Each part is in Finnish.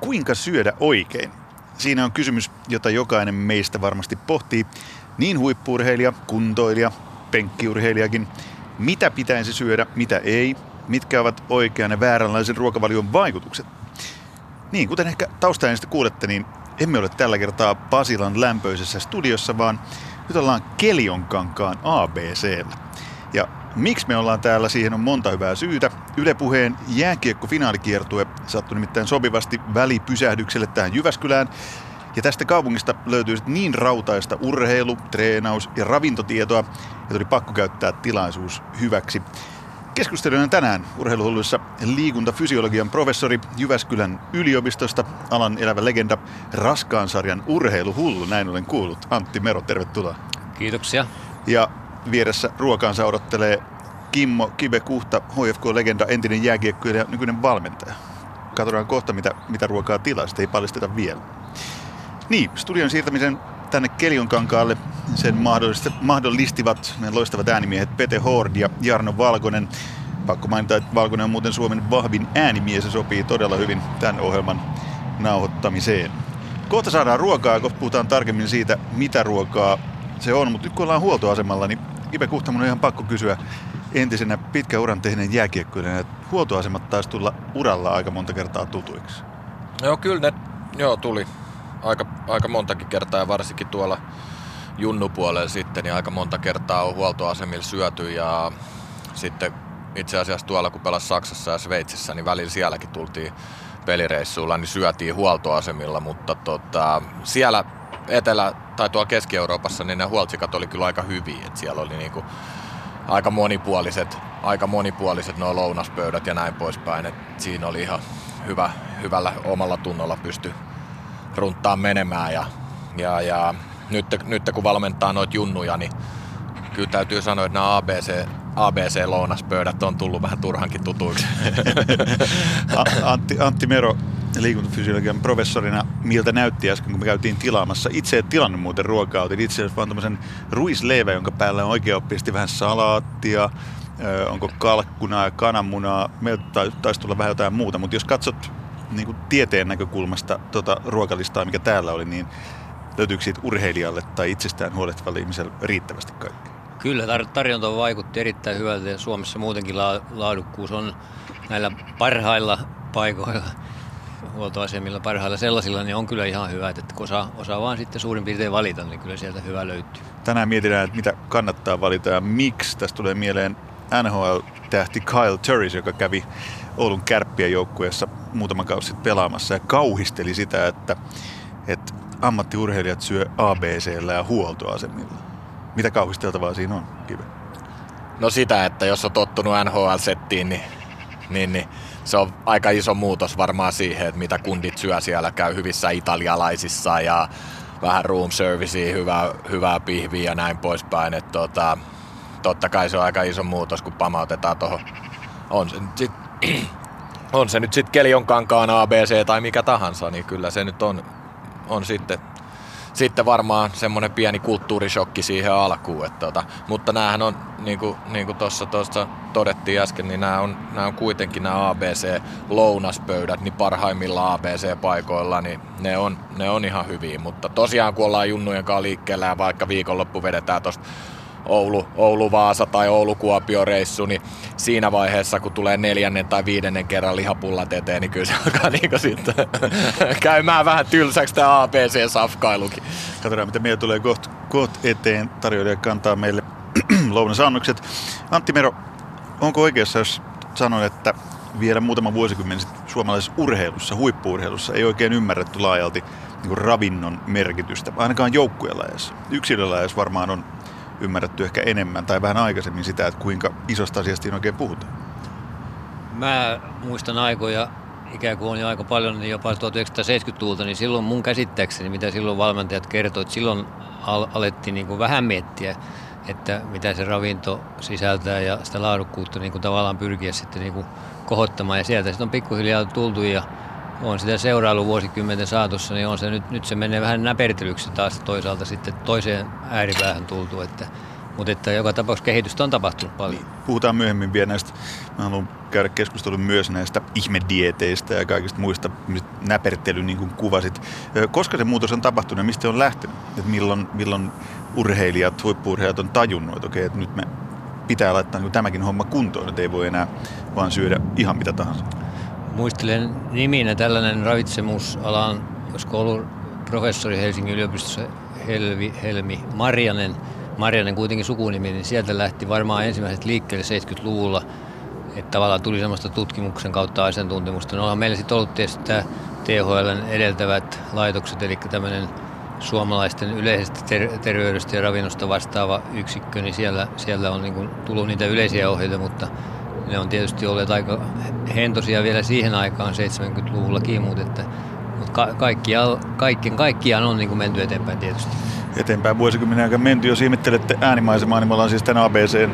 Kuinka syödä oikein? Siinä on kysymys, jota jokainen meistä varmasti pohtii. Niin huippuurheilija, kuntoilija, penkkiurheilijakin. Mitä pitäisi syödä, mitä ei? Mitkä ovat oikean ja vääränlaisen ruokavalion vaikutukset? Niin, kuten ehkä taustaajista kuulette, niin emme ole tällä kertaa Pasilan lämpöisessä studiossa, vaan nyt ollaan Kelionkankaan ABC. Miksi me ollaan täällä, siihen on monta hyvää syytä. Yle Puheen jääkiekko-finaalikiertue sattui nimittäin sopivasti välipysähdykselle tähän Jyväskylään. Ja tästä kaupungista löytyy niin rautaista urheilu, treenaus ja ravintotietoa, että oli pakko käyttää tilaisuus hyväksi. Keskustelujana tänään urheiluhulluissa liikuntafysiologian professori Jyväskylän yliopistosta, alan elävä legenda, raskaan sarjan urheiluhullu, näin olen kuullut. Antti Mero, tervetuloa. Kiitoksia. Ja vieressä ruokaansa odottelee Kimmo Kive Kuhta, HFK-legenda, entinen jääkiekko ja nykyinen valmentaja. Katsotaan kohta, mitä, mitä ruokaa tilaa, sitä ei paljasteta vielä. Niin, studion siirtämisen tänne Kelionkankaalle sen mahdollistivat meidän loistavat äänimiehet Pete Hord ja Jarno Valkonen. Pakko mainita, että Valkonen on muuten Suomen vahvin äänimies ja sopii todella hyvin tämän ohjelman nauhoittamiseen. Kohta saadaan ruokaa, kohta puhutaan tarkemmin siitä, mitä ruokaa se on. Mutta nyt kun ollaan huoltoasemalla, niin Ipe Kuhta, mun on ihan pakko kysyä entisenä pitkä uran tehneen jääkiekkoinen, että huoltoasemat taisi tulla uralla aika monta kertaa tutuiksi. Joo, kyllä ne joo, tuli aika, aika montakin kertaa ja varsinkin tuolla junnupuolella sitten, niin aika monta kertaa on huoltoasemilla syöty ja sitten itse asiassa tuolla kun pelasi Saksassa ja Sveitsissä, niin välillä sielläkin tultiin pelireissuilla, niin syötiin huoltoasemilla, mutta tota, siellä Etelä- tai tuolla Keski-Euroopassa, niin ne huoltsikat oli kyllä aika hyviä, että siellä oli niinku aika monipuoliset, aika monipuoliset nuo lounaspöydät ja näin poispäin, että siinä oli ihan hyvä, hyvällä omalla tunnolla pysty runttaan menemään. Ja, ja, ja nyt, nyt kun valmentaa noita junnuja, niin kyllä täytyy sanoa, että nämä ABC, ABC-lounaspöydät on tullut vähän turhankin tutuiksi. Antti, Antti Mero, liikuntafysiologian professorina, miltä näytti äsken, kun me käytiin tilaamassa. Itse et tilannut muuten ruokaa, otin itse asiassa vaan tämmöisen ruisleivä, jonka päällä on oikeaoppisesti vähän salaattia, onko kalkkunaa ja kananmunaa. Meiltä taisi tulla vähän jotain muuta, mutta jos katsot niin kuin tieteen näkökulmasta tuota ruokalistaa, mikä täällä oli, niin löytyykö siitä urheilijalle tai itsestään huolehtivalle ihmiselle riittävästi kaikki? Kyllä, tar- tarjonta vaikutti erittäin hyvältä ja Suomessa muutenkin la- laadukkuus on näillä parhailla paikoilla, huoltoasemilla parhailla sellaisilla, niin on kyllä ihan hyvä, että kun osaa, osaa vaan sitten suurin piirtein valita, niin kyllä sieltä hyvä löytyy. Tänään mietitään, että mitä kannattaa valita ja miksi. Tästä tulee mieleen NHL-tähti Kyle Turris, joka kävi Oulun kärppien joukkueessa muutama kausi sitten pelaamassa ja kauhisteli sitä, että, että ammattiurheilijat syö ABCllä ja huoltoasemilla. Mitä kauhisteltavaa siinä on, Kive? No sitä, että jos on tottunut NHL-settiin, niin, niin, niin se on aika iso muutos varmaan siihen, että mitä kundit syö siellä, käy hyvissä italialaisissa ja vähän room servicea, hyvää, hyvää pihviä ja näin poispäin. Että tota, totta kai se on aika iso muutos, kun pamautetaan tuohon. On se sit, on se nyt sitten Kelion kankaan ABC tai mikä tahansa, niin kyllä se nyt on, on sitten, sitten varmaan semmoinen pieni kulttuurishokki siihen alkuun. Että tota, mutta näähän on, niin kuin, niin kuin tuossa todettiin äsken, niin nämä on, nämä on kuitenkin nämä ABC-lounaspöydät, niin parhaimmilla ABC-paikoilla, niin ne on, ne on ihan hyviä. Mutta tosiaan kun ollaan junnujen kanssa liikkeellä ja vaikka viikonloppu vedetään tuosta Oulu, Oulu-Vaasa tai Oulu-Kuopio-reissu, niin siinä vaiheessa, kun tulee neljännen tai viidennen kerran lihapullat eteen, niin kyllä se alkaa niin sitten käymään vähän tylsäksi tämä ABC-safkailukin. Katsotaan, mitä meillä tulee kohta koht eteen. Tarjoilija kantaa meille lounasannokset. Antti Mero, onko oikeassa, jos sanon, että vielä muutama vuosikymmen sitten suomalaisessa urheilussa, huippuurheilussa ei oikein ymmärretty laajalti niin ravinnon merkitystä, ainakaan joukkuelajeissa. Yksilölajeissa varmaan on ymmärretty ehkä enemmän tai vähän aikaisemmin sitä, että kuinka isosta asiasta siinä oikein puhutaan? Mä muistan aikoja, ikään kuin on jo aika paljon, niin jopa 1970-luvulta, niin silloin mun käsittääkseni, mitä silloin valmentajat kertoivat, silloin al- alettiin niin kuin vähän miettiä, että mitä se ravinto sisältää ja sitä laadukkuutta niin kuin tavallaan pyrkiä sitten niin kuin kohottamaan. Ja sieltä sitten on pikkuhiljaa tultu ja on sitä seurailu vuosikymmenten saatossa, niin on se nyt, nyt se menee vähän näpertelyksi taas toisaalta sitten toiseen ääripäähän tultu, että mutta että joka tapauksessa kehitystä on tapahtunut paljon. Niin. Puhutaan myöhemmin vielä näistä, mä haluan käydä keskustelun myös näistä ihmedieteistä ja kaikista muista näpertely, niin kuin kuvasit. Koska se muutos on tapahtunut ja mistä on lähtenyt? Että milloin, milloin urheilijat, huippuurheilijat on tajunnut, että okei, että nyt me pitää laittaa niin tämäkin homma kuntoon, että ei voi enää vaan syödä ihan mitä tahansa. Muistelen niminä tällainen ravitsemusalan, koska ollut professori Helsingin yliopistossa Helvi, Helmi Marjanen, Marjanen kuitenkin sukunimi, niin sieltä lähti varmaan ensimmäiset liikkeelle 70-luvulla, että tavallaan tuli semmoista tutkimuksen kautta asiantuntemusta. No on meillä sitten ollut tietysti tämä THLn edeltävät laitokset, eli tämmöinen suomalaisten yleisestä ter- terveydestä ja ravinnosta vastaava yksikkö, niin siellä, siellä on niin tullut niitä yleisiä ohjeita, mutta ne on tietysti olleet aika hentosia vielä siihen aikaan 70-luvullakin, mutta, että, mutta ka- kaikkiaan, kaikkien kaikkiaan on niin kuin menty eteenpäin tietysti. Eteenpäin vuosikymmenen aikana menty, jos ihmettelette äänimaisemaa, niin me ollaan siis tämän ABC,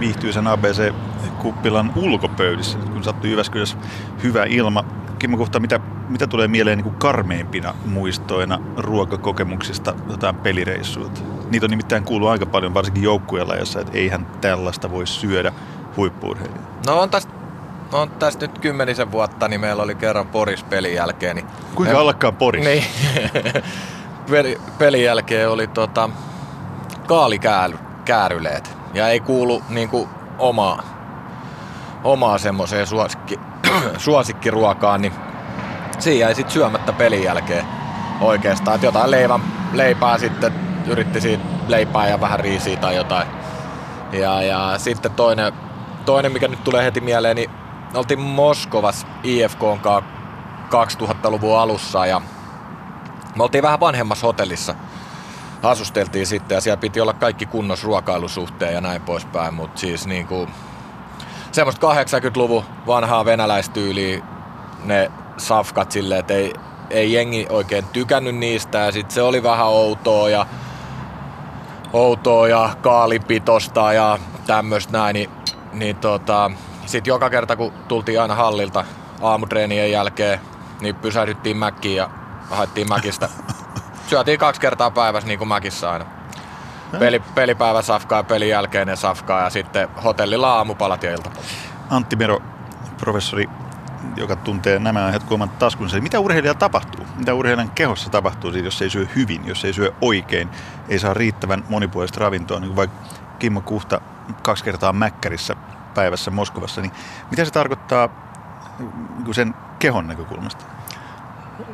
viihtyisen ABC-kuppilan ulkopöydissä, kun sattui Jyväskylässä hyvä ilma. Kimmo Kohta, mitä, mitä tulee mieleen niin kuin karmeimpina muistoina ruokakokemuksista jotain pelireissuilta? Niitä on nimittäin kuullut aika paljon, varsinkin joukkueelajassa, että eihän tällaista voi syödä huippuurheilija. No on tästä on tästä nyt kymmenisen vuotta, niin meillä oli kerran Poris pelin jälkeen. Niin Kuinka allakaan Poris? Niin. pelin jälkeen oli tota, kaalikääryleet. Ja ei kuulu niin kuin, omaa, omaa semmoiseen suosikki, suosikkiruokaan, niin siinä jäi sitten syömättä pelin jälkeen oikeastaan. Että jotain leivän, leipää sitten yritti siitä leipää ja vähän riisiä tai jotain. Ja, ja sitten toinen, toinen, mikä nyt tulee heti mieleen, niin oltiin Moskovas IFK 2000-luvun alussa ja me oltiin vähän vanhemmassa hotellissa. Asusteltiin sitten ja siellä piti olla kaikki kunnos ruokailusuhteen ja näin poispäin, mutta siis niin kuin semmoista 80-luvun vanhaa venäläistyyliä ne safkat silleen, että ei, ei jengi oikein tykännyt niistä ja sitten se oli vähän outoa ja outoa ja kaalipitosta ja tämmöistä näin, niin, niin tota, sitten joka kerta kun tultiin aina hallilta aamutreenien jälkeen, niin pysähdyttiin mäkkiin ja haettiin mäkistä. Syötiin kaksi kertaa päivässä niin kuin mäkissä aina. Peli, pelipäivä safkaa ja pelin jälkeinen safkaa ja sitten hotellilla aamupalat ja iltapalat. Antti Mero, professori, joka tuntee nämä aiheet kuin oman taskunsa. Mitä urheilija tapahtuu? Mitä urheilijan kehossa tapahtuu, siis jos ei syö hyvin, jos ei syö oikein, ei saa riittävän monipuolista ravintoa, niin kuin vaikka Kimmo Kuhta kaksi kertaa mäkkärissä päivässä Moskovassa, niin mitä se tarkoittaa niin sen kehon näkökulmasta?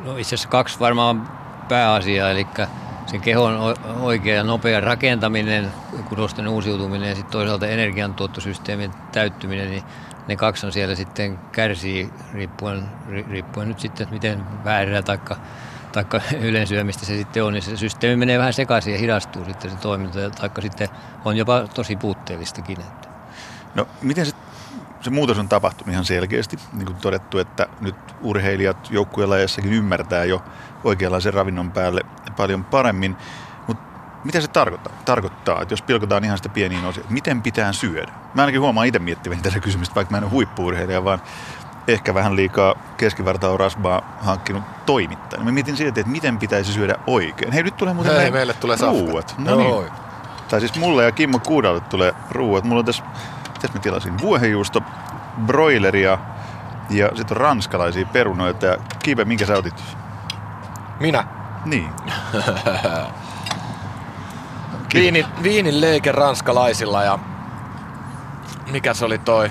No itse asiassa kaksi varmaan pääasiaa, eli sen kehon oikea ja nopea rakentaminen, kudosten uusiutuminen ja sitten toisaalta energiantuottosysteemin täyttyminen, niin ne kaksi on siellä sitten kärsii riippuen, riippuen nyt sitten, miten väärää taikka, taikka ylensyömistä se sitten on, niin se systeemi menee vähän sekaisin ja hidastuu sitten se toiminta, taikka sitten on jopa tosi puutteellistakin. No miten se se muutos on tapahtunut ihan selkeästi. Niin kuin todettu, että nyt urheilijat joukkueelajassakin ymmärtää jo oikeanlaisen ravinnon päälle paljon paremmin. Mutta mitä se tarkoittaa? Tarkoittaa, että jos pilkotaan ihan sitä pieniin osiin, että miten pitää syödä? Mä ainakin huomaan itse miettiväni tätä kysymystä, vaikka mä en ole huippuurheilija, vaan ehkä vähän liikaa keskivartalo rasvaa hankkinut toimittaja. Mä mietin siitä, että miten pitäisi syödä oikein. Hei, nyt tulee muuten Hei, meille tulee ruuat. No niin. Tai siis mulle ja Kimmo Kuudalle tulee ruuat. Mulla on tässä Mitäs mä tilasin? Vuohenjuusto, broileria ja sitten on ranskalaisia perunoita. Ja Kiipe, minkä sä otit? Minä? Niin. Viinin, viinin leike ranskalaisilla ja mikä se oli toi?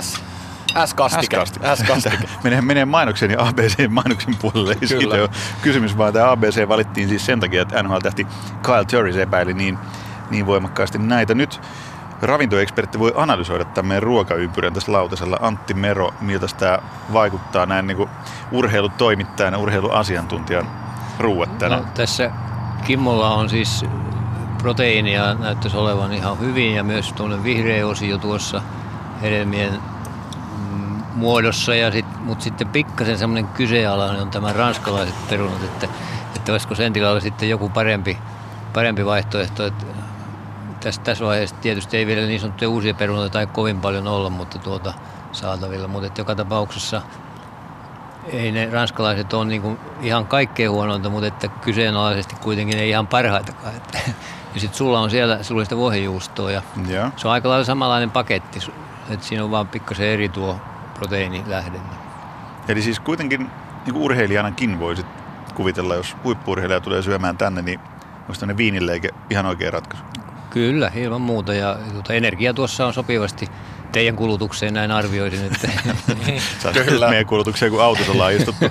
S, S-kastike. S-kastike. menee, menee mainoksen ja ABC-mainoksen puolelle. Ei siitä ole kysymys, vaan tämä ABC valittiin siis sen takia, että NHL-tähti Kyle Turris epäili niin, niin voimakkaasti näitä. Nyt ravintoekspertti voi analysoida tämän meidän ruokaympyrän tässä lautasella. Antti Mero, miltä tämä vaikuttaa näin niin urheilutoimittajana, urheiluasiantuntijan ruuat tänään? No, tässä Kimmolla on siis proteiinia näyttäisi olevan ihan hyvin ja myös tuonne vihreä osio tuossa hedelmien muodossa, ja sit, mutta sitten pikkasen semmoinen kyseenalainen on tämä ranskalaiset perunat, että, että olisiko sen tilalla sitten joku parempi, parempi vaihtoehto, että tässä, tässä vaiheessa tietysti ei vielä niin sanottuja uusia perunoita tai kovin paljon olla, mutta tuota saatavilla. Mutta joka tapauksessa ei ne ranskalaiset ole niin ihan kaikkein huonointa, mutta että kyseenalaisesti kuitenkin ei ihan parhaitakaan. Että, ja sitten sulla on siellä sulla sitä vuohenjuustoa ja Joo. se on aika lailla samanlainen paketti, että siinä on vaan pikkasen eri tuo proteiinilähde. Eli siis kuitenkin niin kuin urheilijanakin voisit kuvitella, jos huippuurheilija tulee syömään tänne, niin onko tänne viinilleike ihan oikea ratkaisu? Kyllä, ilman muuta. Ja tuota, energia tuossa on sopivasti teidän kulutukseen, näin arvioisin. Että Sä Kyllä. meidän kulutukseen, kun autossa ollaan istuttu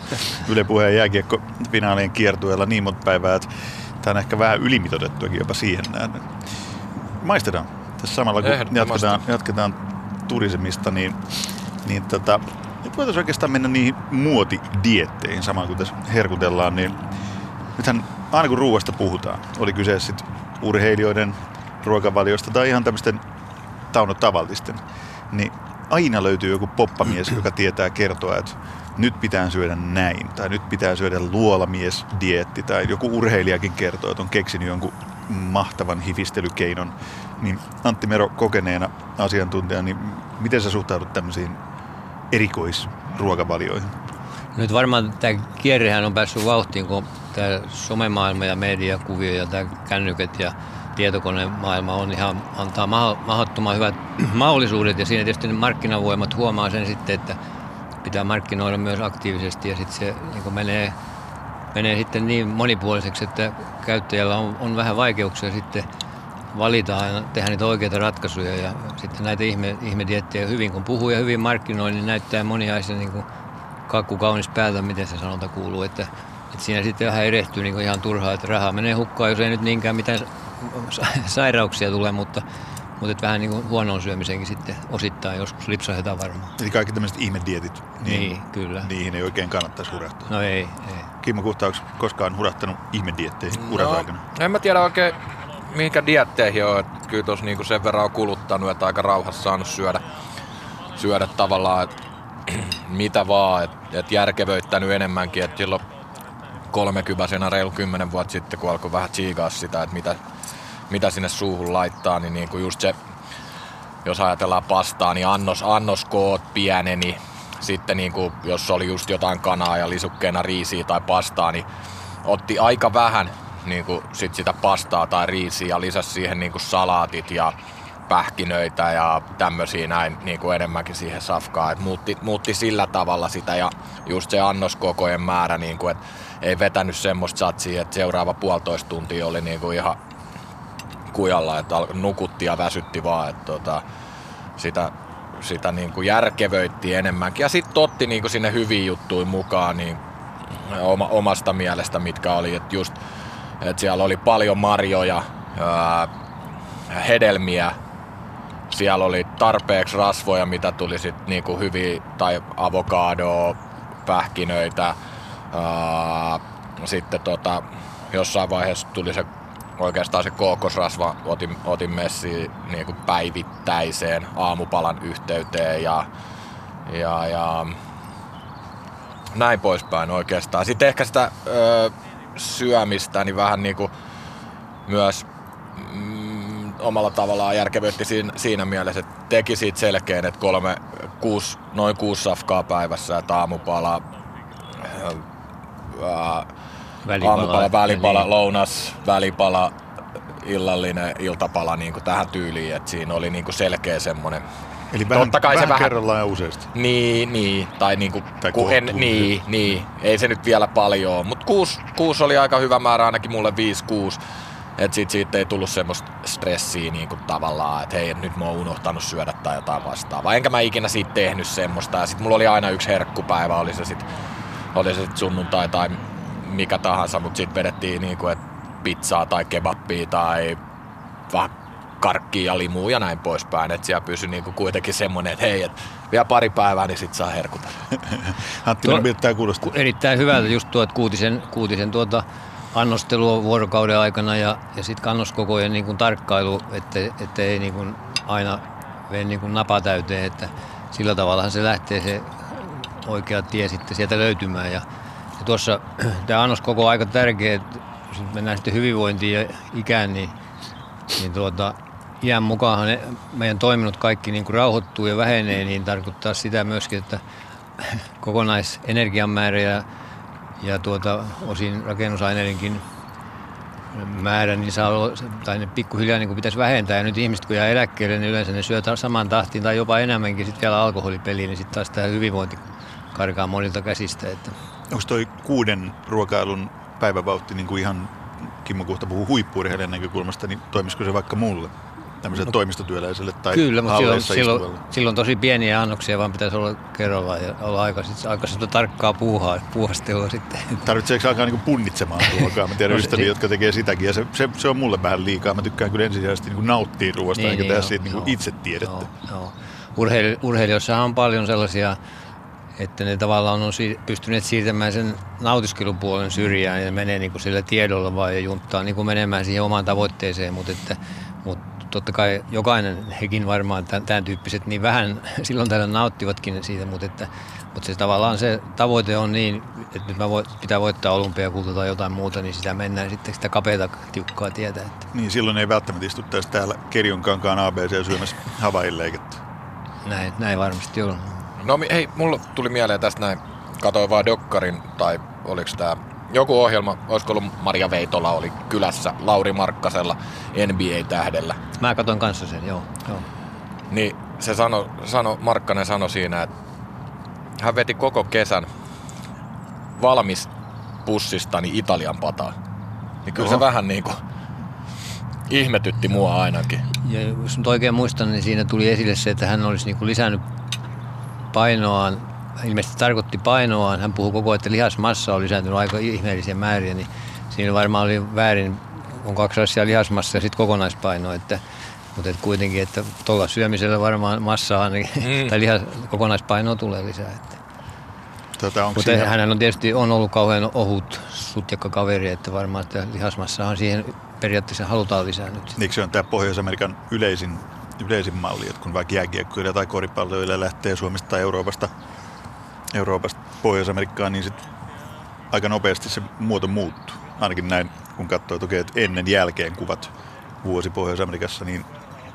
Yle Puheen jääkiekko finaalien kiertueella niin monta päivää, että tämä on ehkä vähän ylimitotettuakin jopa siihen nähden. Maistetaan. Tässä samalla kun jatketaan, jatketaan turismista, niin, niin tota, nyt voitaisiin oikeastaan mennä niihin muotidietteihin samalla kun tässä herkutellaan, niin nythän aina kun ruoasta puhutaan, oli kyse sitten urheilijoiden ruokavaliosta tai ihan tämmöisten Tauno Tavaltisten, niin aina löytyy joku poppamies, joka tietää kertoa, että nyt pitää syödä näin, tai nyt pitää syödä luolamies-dietti, tai joku urheilijakin kertoo, että on keksinyt jonkun mahtavan hifistelykeinon. Niin Antti Mero kokeneena asiantuntijana, niin miten sä suhtaudut tämmöisiin erikoisruokavalioihin? Nyt varmaan tämä kierrehän on päässyt vauhtiin, kun tämä somemaailma ja mediakuvio ja tämä kännykät ja tietokonemaailma on ihan, antaa mahdottoman hyvät mahdollisuudet ja siinä tietysti ne markkinavoimat huomaa sen sitten, että pitää markkinoida myös aktiivisesti ja sitten se niin menee, menee sitten niin monipuoliseksi, että käyttäjällä on, on vähän vaikeuksia sitten valita ja tehdä niitä oikeita ratkaisuja ja sitten näitä ihme, ihmediettejä hyvin kun puhuu ja hyvin markkinoi, niin näyttää monia asia niin kuin kakku kaunis päältä, miten se sanonta kuuluu, että, että siinä sitten vähän erehtyy niin ihan turhaa, että rahaa menee hukkaan, jos ei nyt niinkään mitään sairauksia tule, mutta, mutta et vähän niin kuin huonoon syömiseenkin sitten osittain joskus lipsahetaan varmaan. Eli kaikki tämmöiset ihmedietit, niin, niin, kyllä. niihin ei oikein kannattaisi hurahtaa. No ei, ei. Kimmo Kuhta, onko koskaan hurahtanut ihmedietteihin no, aikana? En mä tiedä oikein mihinkä dietteihin on. Että kyllä tuossa niinku sen verran on kuluttanut, että aika rauhassa saanut syödä, syödä tavallaan että mitä vaan. Että et järkevöittänyt enemmänkin. Että silloin kolmekyväsenä reilu kymmenen vuotta sitten, kun alkoi vähän tsiigaa sitä, että mitä, mitä sinne suuhun laittaa, niin, niin kuin just se, jos ajatellaan pastaa, niin annos, annoskoot pieneni. Sitten niin kuin, jos oli just jotain kanaa ja lisukkeena riisiä tai pastaa, niin otti aika vähän niin kuin sit sitä pastaa tai riisiä ja lisäsi siihen niin kuin salaatit ja pähkinöitä ja tämmöisiä näin niin kuin enemmänkin siihen safkaan. Et muutti, muutti, sillä tavalla sitä ja just se annoskokojen määrä, niin kuin, että ei vetänyt semmoista satsia, että seuraava puolitoista tuntia oli niin kuin ihan kujalla, että nukutti ja väsytti vaan, että tota, sitä, sitä niin kuin järkevöitti enemmänkin. Ja sitten otti niin kuin sinne hyviä juttuja mukaan niin oma, omasta mielestä, mitkä oli, että just että siellä oli paljon marjoja, ää, hedelmiä, siellä oli tarpeeksi rasvoja, mitä tuli sitten niinku hyviä, tai avokadoa, pähkinöitä, sitten tota, jossain vaiheessa tuli se oikeastaan se kookosrasva, otin, otin messi niin kuin päivittäiseen aamupalan yhteyteen ja, ja, ja näin poispäin oikeastaan. Sitten ehkä sitä ö, syömistä niin vähän niin kuin myös mm, omalla tavallaan järkevöitti siinä, siinä mielessä, että teki siitä selkeän, että kolme, kuusi, noin kuusi safkaa päivässä, että aamupala, ää, välipala, aamupala, välipala, niin. lounas, välipala, illallinen iltapala niin kuin tähän tyyliin, että siinä oli niin kuin selkeä semmoinen. Eli vähän, Totta kai vähän, se vähän kerrallaan ja useasti. Niin, niin. Tai, niinku, tai ku, en, niin, niin. Ei se nyt vielä paljon. Mutta kuusi, kuusi oli aika hyvä määrä, ainakin mulle viisi, kuusi. Että sit siitä ei tullut semmoista stressiä niin kuin tavallaan, että hei, nyt mä oon unohtanut syödä tai jotain vastaavaa. Enkä mä ikinä siitä tehnyt semmoista. Ja sit mulla oli aina yksi herkkupäivä, oli se sit, oli se sit sunnuntai tai mikä tahansa, mutta sitten vedettiin niin kuin, että pizzaa tai kebappia tai vähän karkkia ja limua ja näin poispäin. Että siellä pysyi niinku kuitenkin semmoinen, että hei, et vielä pari päivää, niin sit saa herkuta. Antti, miltä kuulostaa? Erittäin hyvältä just tuo, että kuutisen, kuutisen tuota annostelua vuorokauden aikana ja, ja sitten annoskokojen niin kuin tarkkailu, ettei, ettei niin kuin aina vee niin kuin napa täyteen, että sillä tavalla se lähtee se oikea tie sitten sieltä löytymään. Ja, ja tuossa tämä annoskoko on aika tärkeä, että jos mennään sitten hyvinvointiin ja ikään, niin, niin tuota, iän mukaan meidän toiminnot kaikki niin kuin rauhoittuu ja vähenee, niin tarkoittaa sitä myöskin, että kokonaisenergian määrä ja, ja tuota, osin rakennusaineidenkin määrä, niin saa olla, tai ne pikkuhiljaa niin pitäisi vähentää. Ja nyt ihmiset kun jää eläkkeelle, niin yleensä ne syö saman tahtiin tai jopa enemmänkin sitten vielä alkoholipeliin, niin sitten taas tämä hyvinvointi karkaa monilta käsistä. Että. Onko toi kuuden ruokailun päivävauhti niin kuin ihan Kimmo Kuhta puhuu huippuurheilijan näkökulmasta, niin toimisiko se vaikka mulle? Tämmöiselle no, toimistotyöläiselle tai Kyllä, mutta silloin, silloin, silloin, tosi pieniä annoksia, vaan pitäisi olla kerrallaan ja olla aika, sit, aika tarkkaa puuhaa, puuhastelua sitten. Tarvitseeko alkaa niin punnitsemaan ruokaa? Mä tiedän no, ystäviä, jotka tekee sitäkin ja se, se, se, on mulle vähän liikaa. Mä tykkään kyllä ensisijaisesti niin nauttia ruoasta niin, eikä niin, tehdä siitä niin itse tiedettä. Joo, joo. Urheil, urheilijoissa on paljon sellaisia että ne tavallaan on pystyneet siirtämään sen nautiskelupuolen syrjään ja menee niin kuin sillä tiedolla vaan ja junttaa niin kuin menemään siihen omaan tavoitteeseen, mutta, että, mutta totta kai jokainen, hekin varmaan tämän, tämän tyyppiset, niin vähän silloin täällä nauttivatkin siitä, mutta, että, mutta se tavallaan se tavoite on niin, että nyt mä voit, pitää voittaa olympiakulta tai jotain muuta, niin sitä mennään sitten sitä kapeata tiukkaa tietä. Että. Niin silloin ei välttämättä istuttaisi täällä Kerjonkankaan ABC syömässä Havailleikettä. Näin, näin varmasti on. No hei, mulla tuli mieleen tästä näin, katoin vaan Dokkarin, tai oliko tämä joku ohjelma, olisiko ollut Maria Veitola oli kylässä Lauri Markkasella NBA-tähdellä. Mä katsoin kanssa sen, joo. joo. Niin se sano, sano, Markkanen sanoi siinä, että hän veti koko kesän valmis pussistani Italian pataa. Niin kyllä Oho. se vähän niin kuin ihmetytti mua ainakin. Ja jos nyt oikein muistan, niin siinä tuli esille se, että hän olisi niin kuin lisännyt painoaan ilmeisesti tarkoitti painoaan. Hän puhui koko ajan, että lihasmassa on lisääntynyt aika ihmeellisiä määriä, niin siinä varmaan oli väärin, on kaksi asiaa lihasmassa ja sitten kokonaispaino, että mutta et kuitenkin, että tuolla syömisellä varmaan massaa niin, mm. tai lihas, kokonaispainoa tulee lisää. Että. Tota, Mutta siinä... hän on tietysti on ollut kauhean ohut sutjakka kaveri, että varmaan että lihasmassahan siihen periaatteessa halutaan lisää nyt. Niin se on tämä Pohjois-Amerikan yleisin, yleisin malli, että kun vaikka jääkiekkoilla tai koripalloilla lähtee Suomesta tai Euroopasta Euroopasta Pohjois-Amerikkaan, niin sit aika nopeasti se muoto muuttuu. Ainakin näin, kun katsoo toki, että ennen jälkeen kuvat vuosi Pohjois-Amerikassa, niin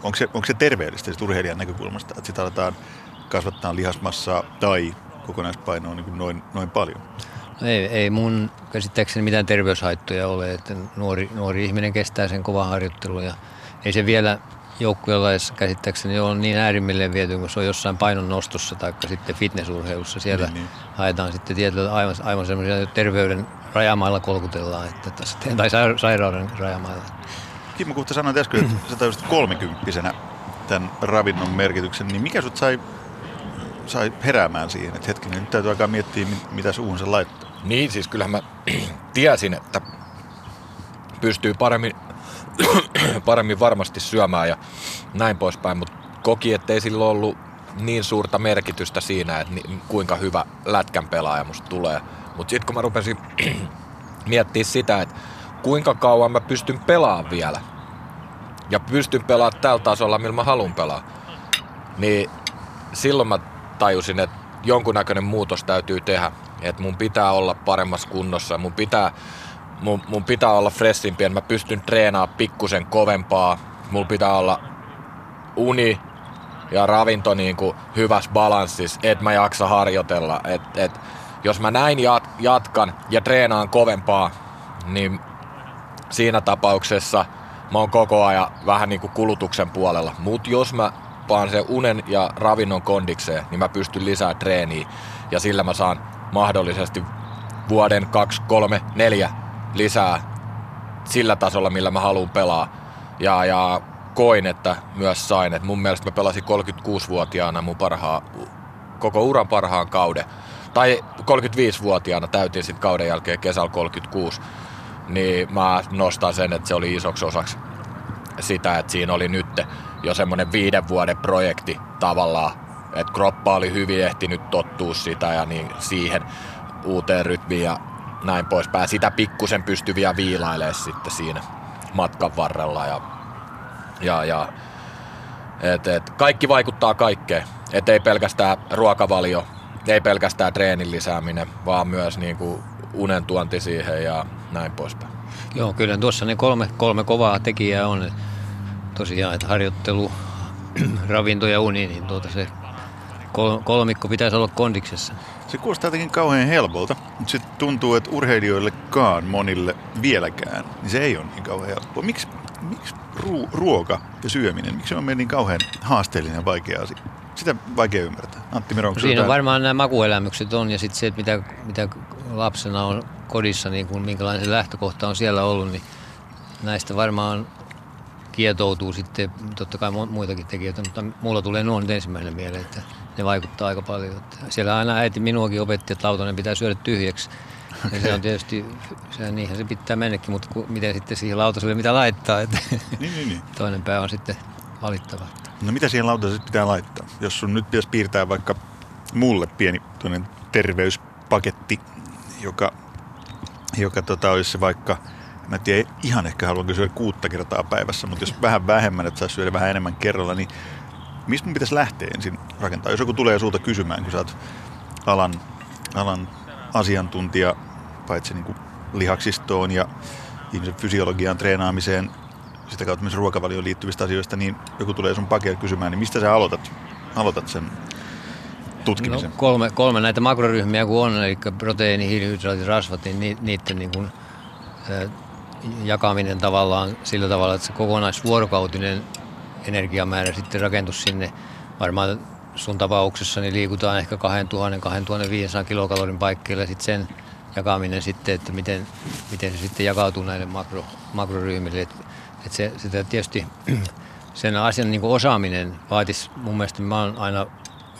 onko se, onko se terveellistä urheilijan näkökulmasta, että sitä aletaan kasvattaa lihasmassaa tai kokonaispainoa niin noin, noin paljon? No ei, ei mun käsittääkseni mitään terveyshaittoja ole, että nuori, nuori ihminen kestää sen kovan harjoittelun ja ei se vielä joukkuelaissa käsittääkseni on niin äärimmilleen viety, kun se on jossain painon nostossa tai sitten fitnessurheilussa. Siellä niin, niin. haetaan sitten tietyllä aivan, aivan semmoisia terveyden rajamailla kolkutellaan, että tässä, tai sairauden rajamailla. Kimmo Kuhta sanoit äsken, että sä tajusit kolmikymppisenä tämän ravinnon merkityksen, niin mikä sut sai, sai heräämään siihen, että hetkinen, nyt täytyy alkaa miettiä, mitä suuhun se laittaa? Niin, siis kyllähän mä tiesin, että pystyy paremmin paremmin varmasti syömään ja näin poispäin, mutta koki, ettei sillä ollut niin suurta merkitystä siinä, että kuinka hyvä lätkän pelaaja musta tulee. Mutta sitten kun mä rupesin miettiä sitä, että kuinka kauan mä pystyn pelaamaan vielä ja pystyn pelaamaan tällä tasolla, millä mä haluan pelaa, niin silloin mä tajusin, että jonkunnäköinen muutos täytyy tehdä. Että mun pitää olla paremmassa kunnossa, mun pitää mun, mun pitää olla fressimpi, että mä pystyn treenaamaan pikkusen kovempaa. Mulla pitää olla uni ja ravinto niin kuin hyvässä balanssissa, että mä jaksa harjoitella. Et, et, jos mä näin jat, jatkan ja treenaan kovempaa, niin siinä tapauksessa mä oon koko ajan vähän niin kuin kulutuksen puolella. Mutta jos mä paan sen unen ja ravinnon kondikseen, niin mä pystyn lisää treeniä ja sillä mä saan mahdollisesti vuoden 2, 3, 4 lisää sillä tasolla, millä mä haluan pelaa. Ja, ja koin, että myös sain. että mun mielestä mä pelasin 36-vuotiaana mun parhaa, koko uran parhaan kauden. Tai 35-vuotiaana täytin sitten kauden jälkeen kesällä 36. Niin mä nostan sen, että se oli isoksi osaksi sitä, että siinä oli nyt jo semmoinen viiden vuoden projekti tavallaan. Että kroppa oli hyvin ehtinyt tottua sitä ja niin siihen uuteen rytmiin ja näin poispäin. Sitä pikkusen pystyviä viilailee sitten siinä matkan varrella. Ja, ja, ja et, et, kaikki vaikuttaa kaikkeen. Et ei pelkästään ruokavalio, ei pelkästään treenin lisääminen, vaan myös niin kuin unen tuonti siihen ja näin poispäin. Joo, kyllä tuossa ne kolme, kolme kovaa tekijää on. Tosiaan, että harjoittelu, ravinto ja uni, niin tuota se kol- kolmikko pitäisi olla kondiksessa. Se kuulostaa jotenkin kauhean helpolta, mutta sitten tuntuu, että urheilijoillekaan monille vieläkään, niin se ei ole niin kauhean helppoa. Miksi, miksi ru- ruoka ja syöminen, miksi se on meidän niin kauhean haasteellinen ja vaikea asia? Sitä vaikea ymmärtää. Antti Miro, onko Siinä on varmaan nämä makuelämykset on ja sitten se, että mitä, mitä lapsena on kodissa, niin kuin minkälainen se lähtökohta on siellä ollut, niin näistä varmaan kietoutuu sitten totta kai mu- muitakin tekijöitä, mutta mulla tulee nuo nyt ensimmäisenä mieleen, että ne vaikuttaa aika paljon. Siellä aina äiti minuakin opetti, että lautanen pitää syödä tyhjäksi. Ja se on tietysti, se, niinhän se pitää mennäkin, mutta ku, miten sitten siihen lautaselle mitä laittaa, että Niin, niin, niin. toinen pää on sitten valittava. No mitä siihen lautaselle pitää laittaa? Jos sun nyt pitäisi piirtää vaikka mulle pieni toinen terveyspaketti, joka, joka tota, olisi vaikka, mä en tiedä ihan ehkä haluanko syödä kuutta kertaa päivässä, mutta jos vähän vähemmän, että saisi syödä vähän enemmän kerralla, niin mistä mun pitäisi lähteä ensin rakentaa? Jos joku tulee sulta kysymään, kun sä oot alan, alan asiantuntija, paitsi niin kuin lihaksistoon ja ihmisen fysiologiaan, treenaamiseen, sitä kautta myös ruokavalioon liittyvistä asioista, niin joku tulee sun pakeille kysymään, niin mistä sä aloitat, aloitat sen tutkimisen? No, kolme, kolme näitä makroryhmiä kun on, eli proteiini, hiilihydraatit, rasvat, niin ni- niiden niin kuin, ä, jakaminen tavallaan sillä tavalla, että se kokonaisvuorokautinen energiamäärä sitten rakentus sinne. Varmaan sun tapauksessa niin liikutaan ehkä 2000-2500 kilokalorin paikkeilla sitten sen jakaminen sitten, että miten, miten se sitten jakautuu näille makro, makroryhmille. Et, et se, sitä tietysti sen asian niin osaaminen vaatisi mun mielestä, mä oon aina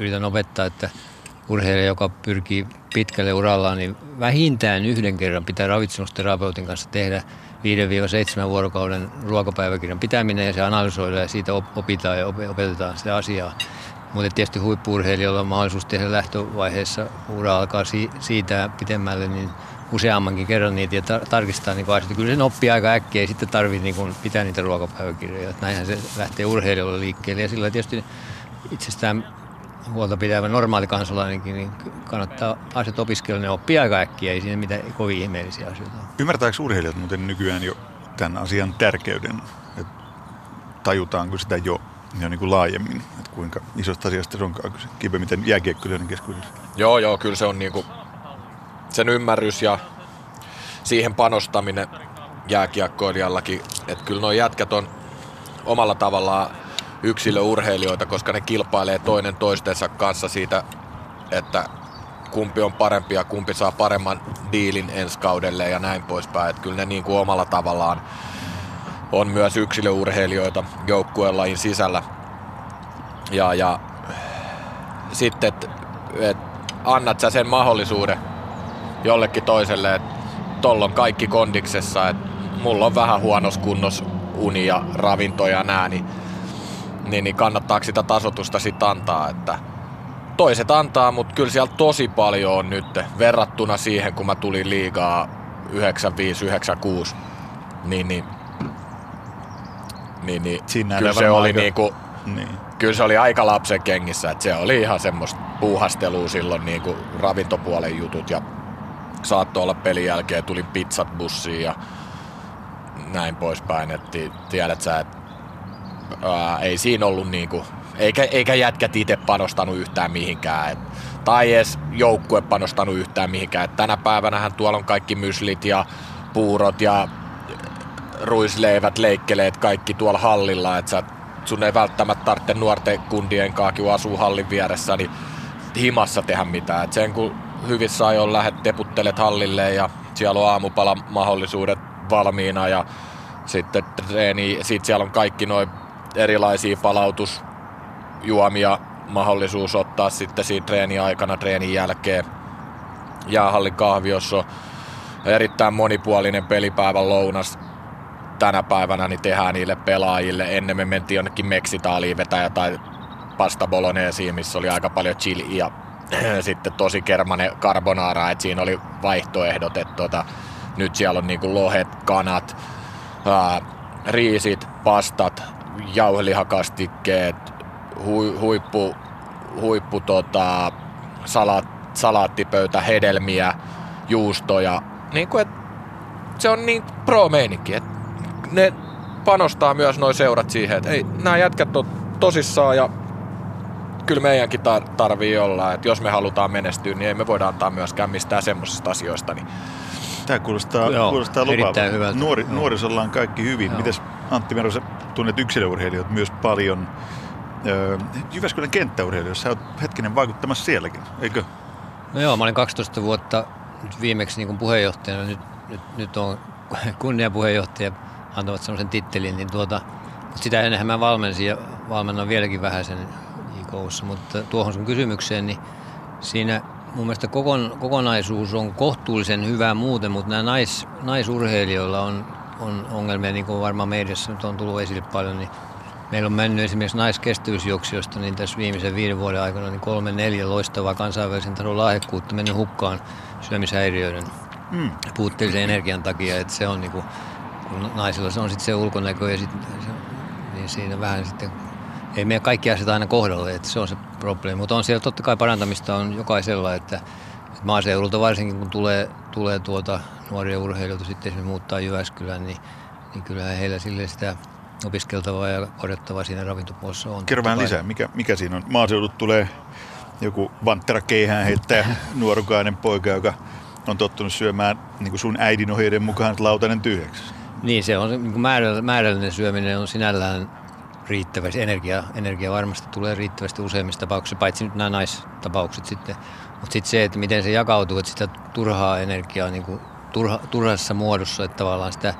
yritän opettaa, että urheilija, joka pyrkii pitkälle urallaan, niin vähintään yhden kerran pitää ravitsemusterapeutin kanssa tehdä 5-7 vuorokauden ruokapäiväkirjan pitäminen ja se analysoidaan ja siitä op- opitaan ja op- opetetaan sitä asiaa. Mutta tietysti huippuurheilijoilla on mahdollisuus tehdä lähtövaiheessa, ura alkaa si- siitä pitemmälle, niin useammankin kerran niitä ja tar- tarkistaa niin asioita. Kyllä sen oppii aika äkkiä, ei sitten tarvitse niin pitää niitä ruokapäiväkirjoja. Näinhän se lähtee urheilijoilla liikkeelle ja sillä tietysti itsestään huolta pitävä normaali kansalainenkin, niin kannattaa asiat opiskella, ne oppii aika äkkiä, ei siinä mitään kovin ihmeellisiä asioita ole. Ymmärtääkö urheilijat muuten nykyään jo tämän asian tärkeyden? Et tajutaanko sitä jo, jo niin kuin laajemmin, että kuinka isosta asiasta se onkaan kyse? Kipe, miten jääkiekkoilijoiden keskuudessa? Joo, joo, kyllä se on niinku sen ymmärrys ja siihen panostaminen jääkiekkoilijallakin, että kyllä nuo jätkät on omalla tavallaan yksilöurheilijoita, koska ne kilpailee toinen toistensa kanssa siitä, että kumpi on parempi ja kumpi saa paremman diilin ensi kaudelle ja näin poispäin. Että kyllä ne niin kuin omalla tavallaan on myös yksilöurheilijoita joukkueen sisällä. Ja, ja sitten, että et annat sä sen mahdollisuuden jollekin toiselle, että tolla on kaikki kondiksessa, että mulla on vähän huonos kunnos uni ja ravinto ja nää, niin, niin, niin kannattaako sitä tasotusta sitten antaa, että toiset antaa, mutta kyllä siellä tosi paljon on nyt verrattuna siihen, kun mä tulin liigaa 95-96, niin, niin, niin, niin Siinä kyllä se oli aika- niinku, Niin. kyllä se oli aika lapsen kengissä, että se oli ihan semmoista puuhastelua silloin niin kuin ravintopuolen jutut ja saattoi olla pelin jälkeen, tuli pizzat bussiin ja näin poispäin, että ti- tiedät sä, että ää, ei siinä ollut niinku, eikä, eikä jätkät itse panostanut yhtään mihinkään, et, tai edes joukkue panostanut yhtään mihinkään. Et tänä päivänähän tuolla on kaikki myslit ja puurot ja ruisleivät, leikkeleet, kaikki tuolla hallilla, että sä, sun ei välttämättä tarvitse nuorten kundien kanssa, kun asuu hallin vieressä, niin himassa tehdä mitään. Et sen kun hyvissä ajoin lähdet teputtelet hallille ja siellä on aamupala mahdollisuudet valmiina ja sitten treeni, sit siellä on kaikki noin erilaisia palautusjuomia mahdollisuus ottaa sitten siinä treenin aikana, treenin jälkeen. Jäähallin kahviossa on erittäin monipuolinen pelipäivän lounas tänä päivänä niin tehdään niille pelaajille. Ennen me mentiin jonnekin Meksitaaliin vetäjä tai pasta bolognesiin, missä oli aika paljon chili ja sitten tosi kermane carbonara, että siinä oli vaihtoehdot, että tota, nyt siellä on niinku lohet, kanat, ää, riisit, pastat, jauhelihakastikkeet, hui, huippu, huippu tota, salat, salaattipöytä, hedelmiä, juustoja. Niin kuin, et, se on niin pro-meininki, että ne panostaa myös noin seurat siihen, että ei, nämä jätkät on tosissaan ja kyllä meidänkin tar- tarvii olla, että jos me halutaan menestyä, niin ei me voida antaa myöskään mistään semmoisista asioista. Niin Tämä kuulostaa, Joo, kuulostaa lupaavalta. hyvältä. Nuori, nuorisolla on kaikki hyvin. Joo. Mites Antti Mero, sä tunnet yksilöurheilijoita myös paljon. Jyväskylän kenttäurheilijoissa, sä oot hetkinen vaikuttamassa sielläkin, eikö? No joo, mä olin 12 vuotta nyt viimeksi niin puheenjohtajana. Nyt, nyt, nyt on kunniapuheenjohtaja antavat semmoisen tittelin, niin tuota, sitä ennenhän mä valmensin ja valmennan vieläkin vähän sen IKUssa, mutta tuohon sun kysymykseen, niin siinä mun mielestä kokon, kokonaisuus on kohtuullisen hyvä muuten, mutta nämä nais, naisurheilijoilla on, on ongelmia, niin kuin varmaan mediassa nyt on tullut esille paljon, niin Meillä on mennyt esimerkiksi naiskestävyysjuoksijoista niin tässä viimeisen viiden vuoden aikana niin kolme neljä loistavaa kansainvälisen tason lahjakkuutta mennyt hukkaan syömishäiriöiden Mm. puutteellisen energian takia, että se on niinku, kun naisilla se on sitten se ulkonäkö ja sit, se, niin siinä vähän sitten ei mene kaikki asiat aina kohdalle, että se on se probleemi. Mutta on siellä totta kai parantamista on jokaisella, että maaseudulta varsinkin kun tulee, tulee tuota nuoria urheilijoita sitten esimerkiksi muuttaa Jyväskylään, niin, niin kyllähän heillä sille sitä opiskeltavaa ja korjattavaa siinä ravintopuolessa on. Kerro vähän lisää, mikä, mikä siinä on? Maaseudut tulee joku vanttera keihään heittää nuorukainen poika, joka on tottunut syömään niin kuin sun äidin ohjeiden mukaan lautanen tyhjäksi. Niin, se on niin kuin määräll- määrällinen syöminen on sinällään riittävästi. Energia, energia varmasti tulee riittävästi useimmissa tapauksissa, paitsi nyt nämä naistapaukset sitten. Mutta sitten se, että miten se jakautuu, että sitä turhaa energiaa niin kuin turha, turhassa muodossa, että tavallaan sitä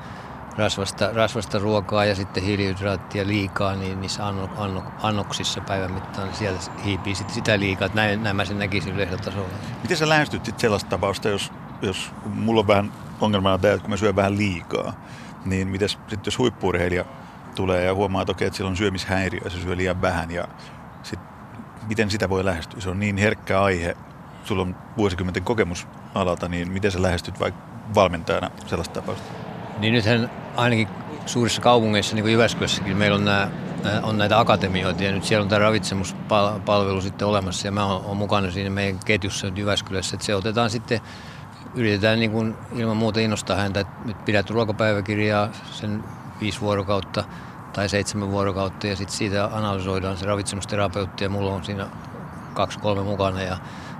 rasvasta, rasvasta ruokaa ja sitten hiilihydraattia liikaa, niin niissä anno, anno, annoksissa päivän mittaan niin sieltä hiipii sitten sitä liikaa. Että näin, näin mä sen näkisin yleisellä tasolla. Miten sä lähestyt sit sellaista tapausta, jos, jos mulla on vähän ongelmana tämä, että kun mä syön vähän liikaa, niin mites sitten jos huippuurheilija tulee ja huomaa toki, että sillä on syömishäiriö ja se syö liian vähän ja sit, miten sitä voi lähestyä? Se on niin herkkä aihe, sulla on vuosikymmenten kokemus alalta, niin miten sä lähestyt vaikka valmentajana sellaista tapausta? Niin nythän ainakin suurissa kaupungeissa, niin kuin Jyväskylässäkin, meillä on, nämä, on näitä akatemioita ja nyt siellä on tämä ravitsemuspalvelu sitten olemassa ja mä oon, oon mukana siinä meidän ketjussa nyt Jyväskylässä, että se otetaan sitten, yritetään niin kuin ilman muuta innostaa häntä, että nyt pidät ruokapääväkirjaa sen viisi vuorokautta tai seitsemän vuorokautta ja sitten siitä analysoidaan se ravitsemusterapeutti ja mulla on siinä kaksi kolme mukana ja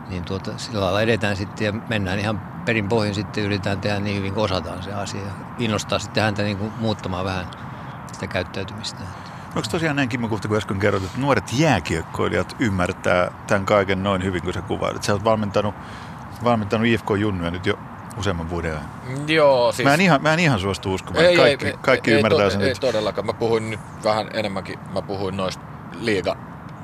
niin tuota, sillä lailla edetään sitten ja mennään ihan perin pohjin sitten yritetään tehdä niin hyvin kuin osataan se asia innostaa sitten häntä niin kuin muuttamaan vähän sitä käyttäytymistä. Onko tosiaan näin, Kimmo kun äsken kerroit, että nuoret jääkiekkoilijat ymmärtää tämän kaiken noin hyvin kuin sä kuvailit? Sä oot valmentanut, valmentanut IFK-junnuja nyt jo useamman vuoden ajan. Joo, siis... Mä en ihan, mä en ihan suostu uskomaan, että kaikki, kaikki ymmärtää ei, sen. Ei, ei että- todellakaan. Mä puhuin nyt vähän enemmänkin, mä puhuin noista liiga,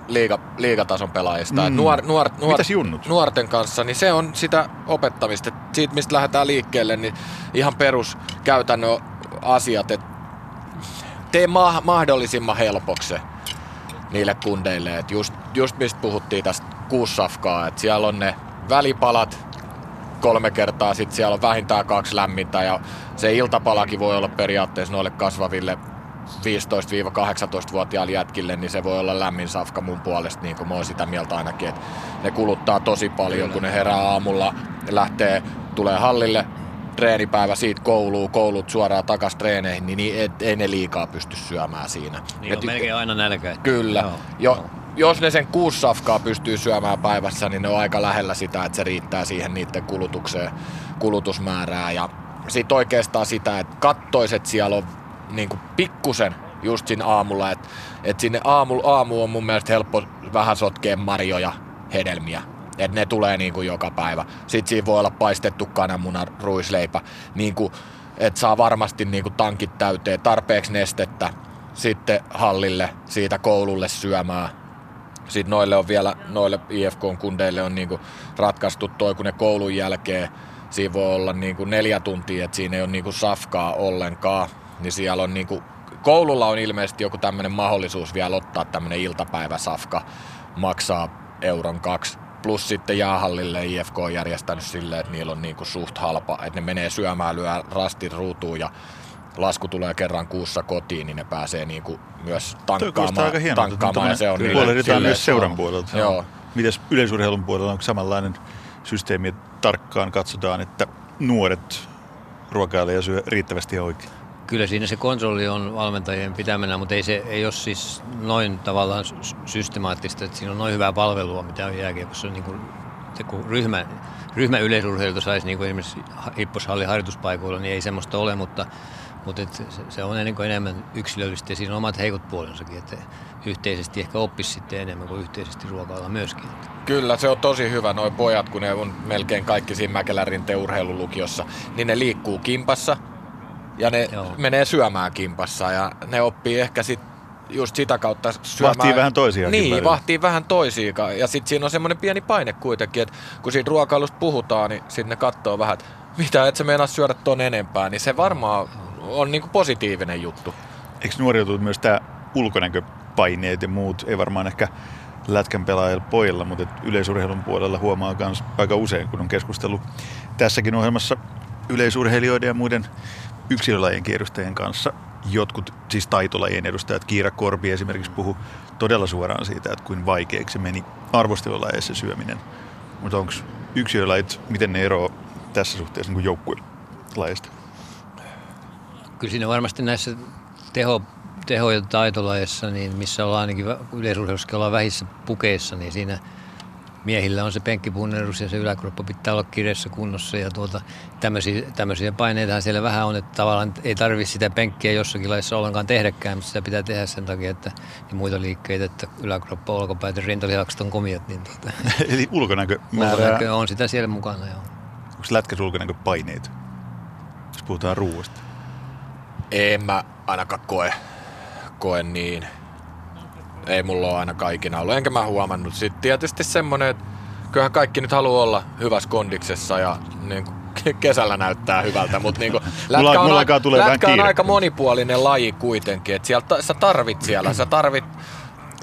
liiga, liigatason pelaajista. Mm. Nuor, nuor, nuor, Mitäs junnut? Nuorten kanssa, niin se on sitä opettamista. Et Siitä, mistä lähdetään liikkeelle, niin ihan perus käytännön asiat, että tee ma- mahdollisimman helpoksi se niille kundeille. Et just, just mistä puhuttiin tästä kuussafkaa, että siellä on ne välipalat, kolme kertaa, sitten siellä on vähintään kaksi lämmintä ja se iltapalakin voi olla periaatteessa noille kasvaville 15-18-vuotiaille jätkille, niin se voi olla lämmin safka mun puolesta, niin kuin mä oon sitä mieltä ainakin, että ne kuluttaa tosi paljon, kun ne herää aamulla, ne lähtee, tulee hallille, treenipäivä siitä kouluun, koulut suoraan takas treeneihin, niin et, ei ne liikaa pysty syömään siinä. Niin on Et- melkein aina nälkä. Kyllä. Joo, Jo, joo. Jos ne sen kuusi safkaa pystyy syömään päivässä, niin ne on aika lähellä sitä, että se riittää siihen niiden kulutukseen, kulutusmäärää. Ja sitten oikeastaan sitä, että kattoiset siellä on niin pikkusen just siinä aamulla, että, että sinne aamu, aamu on mun mielestä helppo vähän sotkea marjoja, hedelmiä. Että ne tulee niin kuin joka päivä. Sitten siinä voi olla paistettu kananmunan ruisleipä. Niin kuin, että saa varmasti niin kuin tankit täyteen, tarpeeksi nestettä. Sitten hallille, siitä koululle syömään. Sitten noille on vielä, noille IFK-kundeille on niinku ratkaistu toi, kun ne koulun jälkeen siinä voi olla niinku neljä tuntia, että siinä ei ole niinku safkaa ollenkaan. Niin siellä on niinku, koululla on ilmeisesti joku tämmöinen mahdollisuus vielä ottaa tämmöinen iltapäiväsafka, maksaa euron kaksi. Plus sitten jäähallille IFK on järjestänyt silleen, että niillä on niinku suht halpa, että ne menee syömään, lyö rastin ruutuun ja lasku tulee kerran kuussa kotiin, niin ne pääsee niinku myös Toi kuulostaa tankkaamaan, aika hienolta. tankkaamaan ja se on niille Huolehditaan myös seuran joo. puolelta. Joo. Mites yleisurheilun puolella, onko samanlainen systeemi, että tarkkaan katsotaan, että nuoret ruokailee ja syö riittävästi ja oikein? Kyllä siinä se kontrolli on valmentajien pitämänä, mutta ei se ei ole siis noin tavallaan systemaattista, että siinä on noin hyvää palvelua, mitä on jääkiekossa. Niin kuin, kun ryhmä, ryhmä yleisurheilta saisi niin kuin esimerkiksi hipposhallin harjoituspaikoilla, niin ei semmoista ole, mutta, mutta se, on niin kuin enemmän yksilöllistä ja siinä on omat heikot puolensakin, että yhteisesti ehkä oppisi sitten enemmän kuin yhteisesti ruokailla myöskin. Kyllä, se on tosi hyvä. Noin pojat, kun ne on melkein kaikki siinä Mäkelärin urheilulukiossa, niin ne liikkuu kimpassa ja ne Joo. menee syömään kimpassa ja ne oppii ehkä sitten just sitä kautta syömään. Vahtii vähän toisia. Niin, välillä. vahtii vähän toisia. Ja sitten siinä on semmoinen pieni paine kuitenkin, että kun siinä ruokailusta puhutaan, niin sitten ne katsoo vähän, että mitä, et sä meinaa syödä ton enempää, niin se varmaan on niinku positiivinen juttu. Eikö nuoriutunut myös tämä ulkonäköpaineet ja muut, ei varmaan ehkä lätkän pelaajilla pojilla, mutta yleisurheilun puolella huomaa myös aika usein, kun on keskustellut tässäkin ohjelmassa yleisurheilijoiden ja muiden yksilölajien edustajien kanssa. Jotkut, siis taitolajien edustajat, Kiira Korpi esimerkiksi puhu todella suoraan siitä, että kuin vaikeaksi meni arvostelulajeissa syöminen. Mutta onko yksilölajit, miten ne eroavat tässä suhteessa niin joukkuelajeista? Kyllä siinä varmasti näissä teho, teho- ja taitolajeissa, niin missä ollaan ainakin yleisurheilussa ollaan vähissä pukeissa, niin siinä miehillä on se penkkipunnerus ja se yläkroppa pitää olla kirjassa kunnossa ja tuota, tämmöisiä, tämmöisiä paineita siellä vähän on, että tavallaan ei tarvitse sitä penkkiä jossakin laissa ollenkaan tehdäkään, mutta sitä pitää tehdä sen takia, että ja muita liikkeitä, että yläkroppa, olkapäät ja rintalihakset on komiot. Niin tuota, Eli ulkonäkö. Ulkonäkö on sitä siellä mukana, joo. Onko lätkässä ulkonäkö paineita, jos puhutaan ruoasta? En mä ainakaan koe, koe niin. Ei mulla ole aina kaikina ollut, enkä mä huomannut. Sitten tietysti semmonen, että kyllähän kaikki nyt haluaa olla hyvässä kondiksessa ja niin kuin kesällä näyttää hyvältä, mutta niin lätkä mulla, on, mulla tulee lätkä on aika monipuolinen laji kuitenkin, että sieltä, sä tarvit siellä, sä tarvit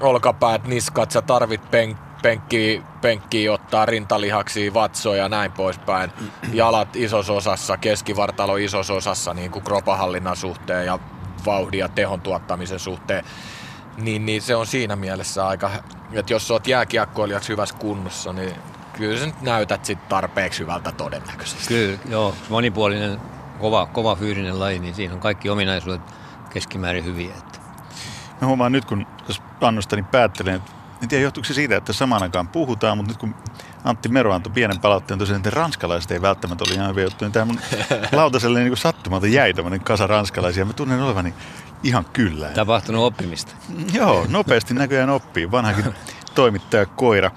olkapäät, niskat, sä tarvit pen, penkki, penkki ottaa rintalihaksi, vatsoja ja näin poispäin. Jalat isossa osassa, keskivartalo isossa osassa niin kuin kropahallinnan suhteen ja vauhdin ja tehon tuottamisen suhteen. Niin, niin se on siinä mielessä aika, että jos oot jääkiekkoilijaksi hyvässä kunnossa, niin kyllä sä nyt näytät sit tarpeeksi hyvältä todennäköisesti. Kyllä, joo. Monipuolinen, kova, kova fyysinen laji, niin siinä on kaikki ominaisuudet keskimäärin hyviä. Että. Mä huomaan nyt, kun jos annostani päättelen, että en tiedä johtuuko se siitä, että samaan aikaan puhutaan, mutta nyt kun Antti Mero antoi pienen palautteen tosiaan, että ranskalaiset ei välttämättä ole ihan hyviä juttuja, niin tämä mun lautaselle niin sattumalta jäi tämmöinen kasa ranskalaisia. Mä tunnen olevani ihan kyllä. Tapahtunut oppimista. Joo, nopeasti näköjään oppii. Vanhakin toimittaja koira.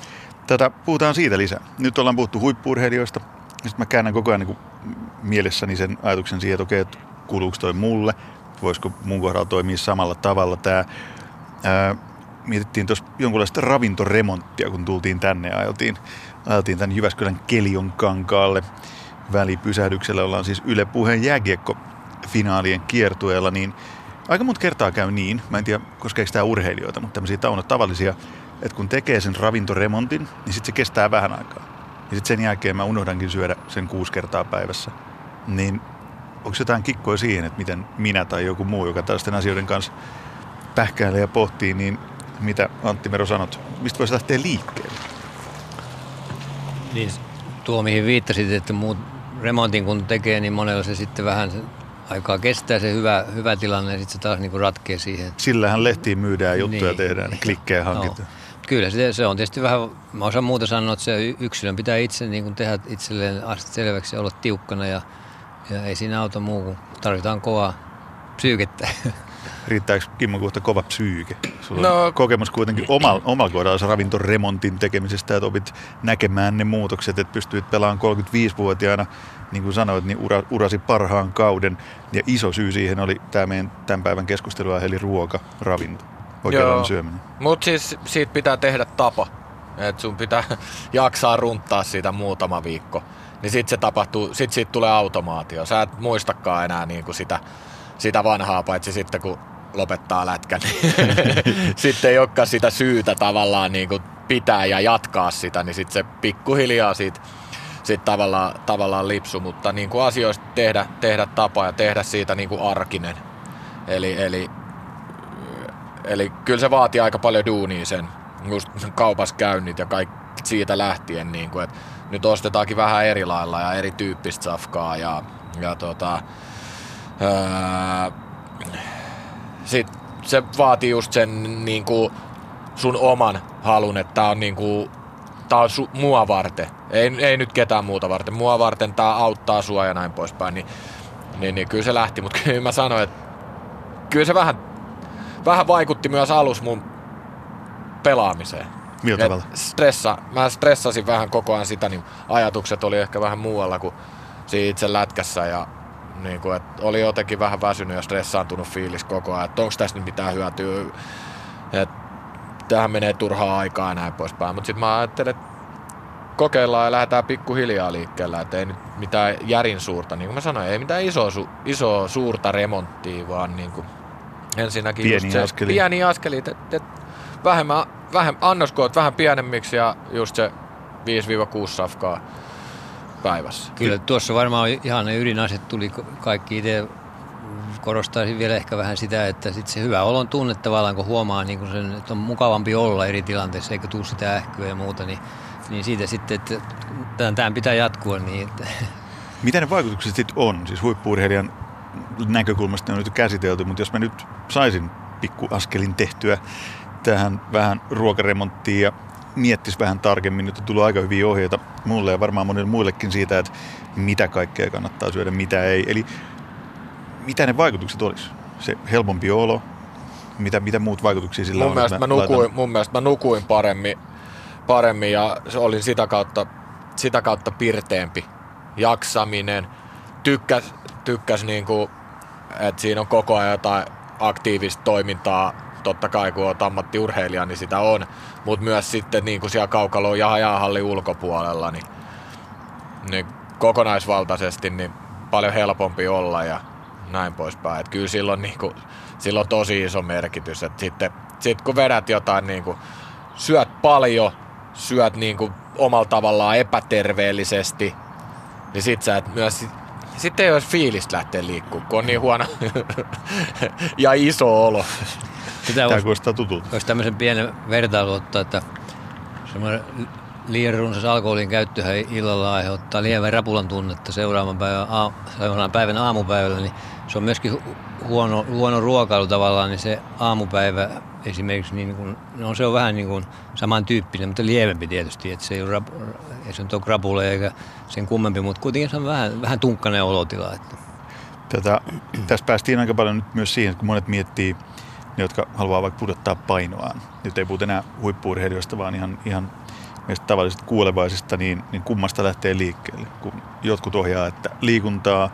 Tätä puhutaan siitä lisää. Nyt ollaan puhuttu huippuurheilijoista. Sitten mä käännän koko ajan niin mielessäni sen ajatuksen siihen, että okei, että kuuluuko toi mulle, voisiko mun kohdalla toimia samalla tavalla tämä. Mietittiin tuossa jonkunlaista ravintoremonttia, kun tultiin tänne ja ajeltiin, ajeltiin tämän Jyväskylän Kelion kankaalle välipysähdyksellä. Ollaan siis Yle Puheen jääkiekko finaalien kiertueella, niin aika monta kertaa käy niin, mä en tiedä koskeeko tämä urheilijoita, mutta tämmöisiä tavallisia, että kun tekee sen ravintoremontin, niin sitten se kestää vähän aikaa. Ja sitten sen jälkeen mä unohdankin syödä sen kuusi kertaa päivässä. Niin onko jotain kikkoa siihen, että miten minä tai joku muu, joka tällaisten asioiden kanssa pähkäilee ja pohtii, niin mitä Antti Mero sanot, mistä voisi lähteä liikkeelle? Niin, tuo mihin viittasit, että muut remontin kun tekee, niin monella se sitten vähän aikaa kestää se hyvä, hyvä tilanne ja sitten se taas niin ratkee siihen. Sillähän lehtiin myydään juttuja niin. tehdään, niin klikkejä hankitaan. No. Kyllä, se, se on tietysti vähän, mä osaan muuta sanoa, että se yksilön pitää itse niin kuin tehdä itselleen asti selväksi ja olla tiukkana ja, ja ei siinä auta muu kuin tarvitaan kovaa psyykettä. Riittääkö Kimmo Kuhta kova psyyke? Sulla no, on kokemus kuitenkin omalla oma kohdalla ravintoremontin tekemisestä, että opit näkemään ne muutokset, että pystyit pelaamaan 35-vuotiaana, niin kuin sanoit, niin ura, urasi parhaan kauden. Ja iso syy siihen oli tämä meidän tämän päivän keskustelua, eli ruoka, ravinto, oikeanlainen syöminen. Mutta siis siitä pitää tehdä tapa. Että sun pitää jaksaa runttaa siitä muutama viikko. Niin sitten se tapahtuu, sit siitä tulee automaatio. Sä et muistakaan enää niinku sitä, sitä vanhaa, paitsi sitten kun lopettaa lätkän. sitten ei olekaan sitä syytä tavallaan niin kuin pitää ja jatkaa sitä, niin sitten se pikkuhiljaa siitä sit tavallaan, tavallaan lipsu, mutta niin kuin asioista tehdä, tehdä tapa ja tehdä siitä niin kuin arkinen. Eli, eli, eli kyllä se vaatii aika paljon duunia sen, just kaupassa käynnit ja kaikki siitä lähtien, niin kuin, että nyt ostetaankin vähän eri lailla ja erityyppistä safkaa ja, ja tota, öö, sit se vaatii just sen niin kuin sun oman halun, että tää on, niin kuin, tää on su, mua varten. Ei, ei nyt ketään muuta varten. Mua varten tää auttaa sua ja näin poispäin. Niin, niin, niin kyllä se lähti, mutta kyllä mä sanoin, että kyllä se vähän, vähän vaikutti myös alus mun pelaamiseen. Millä tavalla? Stressa, mä stressasin vähän koko ajan sitä, niin ajatukset oli ehkä vähän muualla kuin siinä itse lätkässä ja niin kuin, että oli jotenkin vähän väsynyt ja stressaantunut fiilis koko ajan, että onko tässä nyt mitään hyötyä, että tähän menee turhaa aikaa ja näin poispäin. Mutta sitten mä ajattelin, että kokeillaan ja lähdetään pikkuhiljaa liikkeelle, että ei nyt mitään järin suurta, niin kuin mä sanoin, ei mitään isoa, su, isoa suurta remonttia, vaan niin kuin ensinnäkin Pieni just se, askeli. pieni askeli, että et, vähemmän, vähemmän, annoskoot vähän pienemmiksi ja just se 5-6 safkaa päivässä. Kyllä tuossa varmaan ihan ne ydinaset tuli ka- kaikki itse. Korostaisin vielä ehkä vähän sitä, että sit se hyvä olon tunne tavallaan, kun huomaa niin kun sen, että on mukavampi olla eri tilanteissa, eikä tule sitä ähkyä ja muuta, niin, niin siitä sitten, että tämän, tämän pitää jatkua niin, että Mitä ne vaikutukset sitten on? Siis huippuurheilijan näkökulmasta ne on nyt käsitelty, mutta jos mä nyt saisin pikku askelin tehtyä tähän vähän ruokaremonttiin ja miettis vähän tarkemmin, nyt on tullut aika hyviä ohjeita mulle ja varmaan monille muillekin siitä, että mitä kaikkea kannattaa syödä, mitä ei. Eli mitä ne vaikutukset olisi? Se helpompi olo, mitä, mitä muut vaikutuksia sillä Mun on? mielestä, mä laitan- nukuin, mun mielestä mä nukuin paremmin, paremmin ja se olin sitä kautta, sitä kautta pirteempi. Jaksaminen, tykkäs, tykkäs niinku, että siinä on koko ajan jotain aktiivista toimintaa. Totta kai kun olet ammattiurheilija, niin sitä on. Mutta myös sitten niinku siellä kaukaloon ja hajahallin ulkopuolella, niin, niin kokonaisvaltaisesti niin paljon helpompi olla ja näin poispäin. Et kyllä silloin, niinku, sillä on tosi iso merkitys. Et sitten sit kun vedät jotain, niinku, syöt paljon, syöt niinku omalla tavallaan epäterveellisesti, niin sit sä et myös sitten ei olisi fiilistä lähteä liikkumaan, kun on niin huono ja iso olo. Tämä voisi, kuulostaa tutulta. voisi tämmöisen pienen vertailu ottaa, että semmoinen liian runsas alkoholin käyttöhän illalla aiheuttaa lievän rapulan tunnetta seuraavan päivän, aa, seuraavan päivän aamupäivällä, niin se on myöskin hu- huono, huono ruokailu tavallaan, niin se aamupäivä esimerkiksi, niin kun, no se on vähän niin kuin samantyyppinen, mutta lievempi tietysti, että se ei, ole rap, ei se ole krapula eikä sen kummempi, mutta kuitenkin se on vähän, vähän tunkkainen olotila. Että. Tätä, tässä päästiin aika paljon nyt myös siihen, että kun monet miettii, ne, jotka haluaa vaikka pudottaa painoaan. Nyt ei puhuta enää huippuurheilijoista, vaan ihan, ihan meistä tavallisista kuulevaisista, niin, niin kummasta lähtee liikkeelle. Kun jotkut ohjaa, että liikuntaa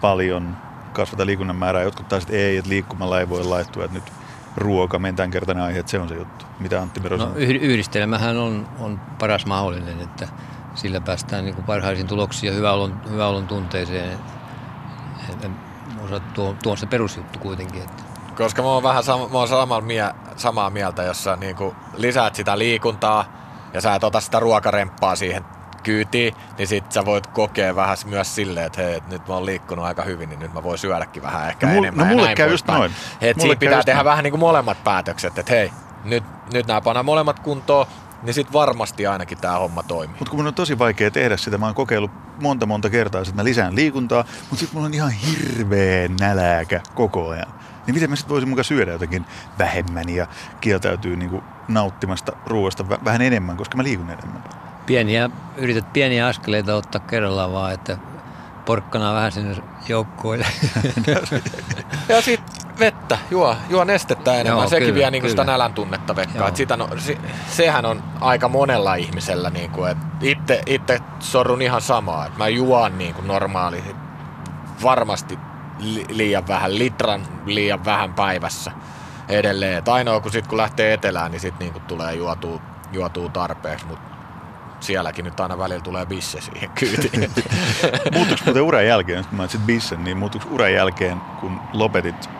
paljon, kasvata liikunnan määrää, jotkut taas, että ei, että liikkumalla ei voi laittua, että nyt ruoka, mentään kertainen aihe, että se on se juttu. Mitä Antti Mero No, yhdistelmähän on, on paras mahdollinen, että sillä päästään niin kuin parhaisiin tuloksiin ja hyvä olon, hyvä olon tunteeseen. Että osa, tuo, tuo on se perusjuttu kuitenkin. Että. Koska mä oon vähän sama, mä oon samaa, mie, samaa mieltä, jos sä niinku lisäät sitä liikuntaa ja sä et ota sitä ruokaremppaa siihen kyytiin, niin sit sä voit kokea vähän myös silleen, että hei, et nyt mä oon liikkunut aika hyvin, niin nyt mä voin syödäkin vähän ehkä No mul- enemmän no mulle käy just noin. Et Mulle siinä pitää tehdä noin. vähän niin kuin molemmat päätökset, että hei, nyt, nyt nämä pannaan molemmat kuntoon, niin sit varmasti ainakin tämä homma toimii. Mutta kun mun on tosi vaikea tehdä sitä, mä oon kokeillut monta monta kertaa, että mä lisään liikuntaa, mutta sitten mulla on ihan hirveä näläkä koko ajan. Niin miten mä sitten voisin mukaan syödä jotenkin vähemmän ja kieltäytyy niinku nauttimasta ruoasta vä- vähän enemmän, koska mä liikun enemmän. Pieniä, yrität pieniä askeleita ottaa kerrallaan vaan, että porkkana vähän sinne joukkoille. Ja sit vettä, juo, juo nestettä enemmän. Joo, Sekin kyllä, vie niinku sitä nälän tunnetta vekkaa. Sitä no, se, sehän on aika monella ihmisellä. Niinku, et itse, itse sorrun ihan samaa. Et mä juon niinku normaali, varmasti li, liian vähän, litran liian vähän päivässä edelleen. Et ainoa kun sit kun lähtee etelään, niin sit niinku tulee juotua, juotua tarpeeksi. Mut sielläkin nyt aina välillä tulee bisse siihen kyytiin. Muuttuiko muuten uran jälkeen, kun mainitsit bissen, niin muuttuiko uran jälkeen, kun lopetit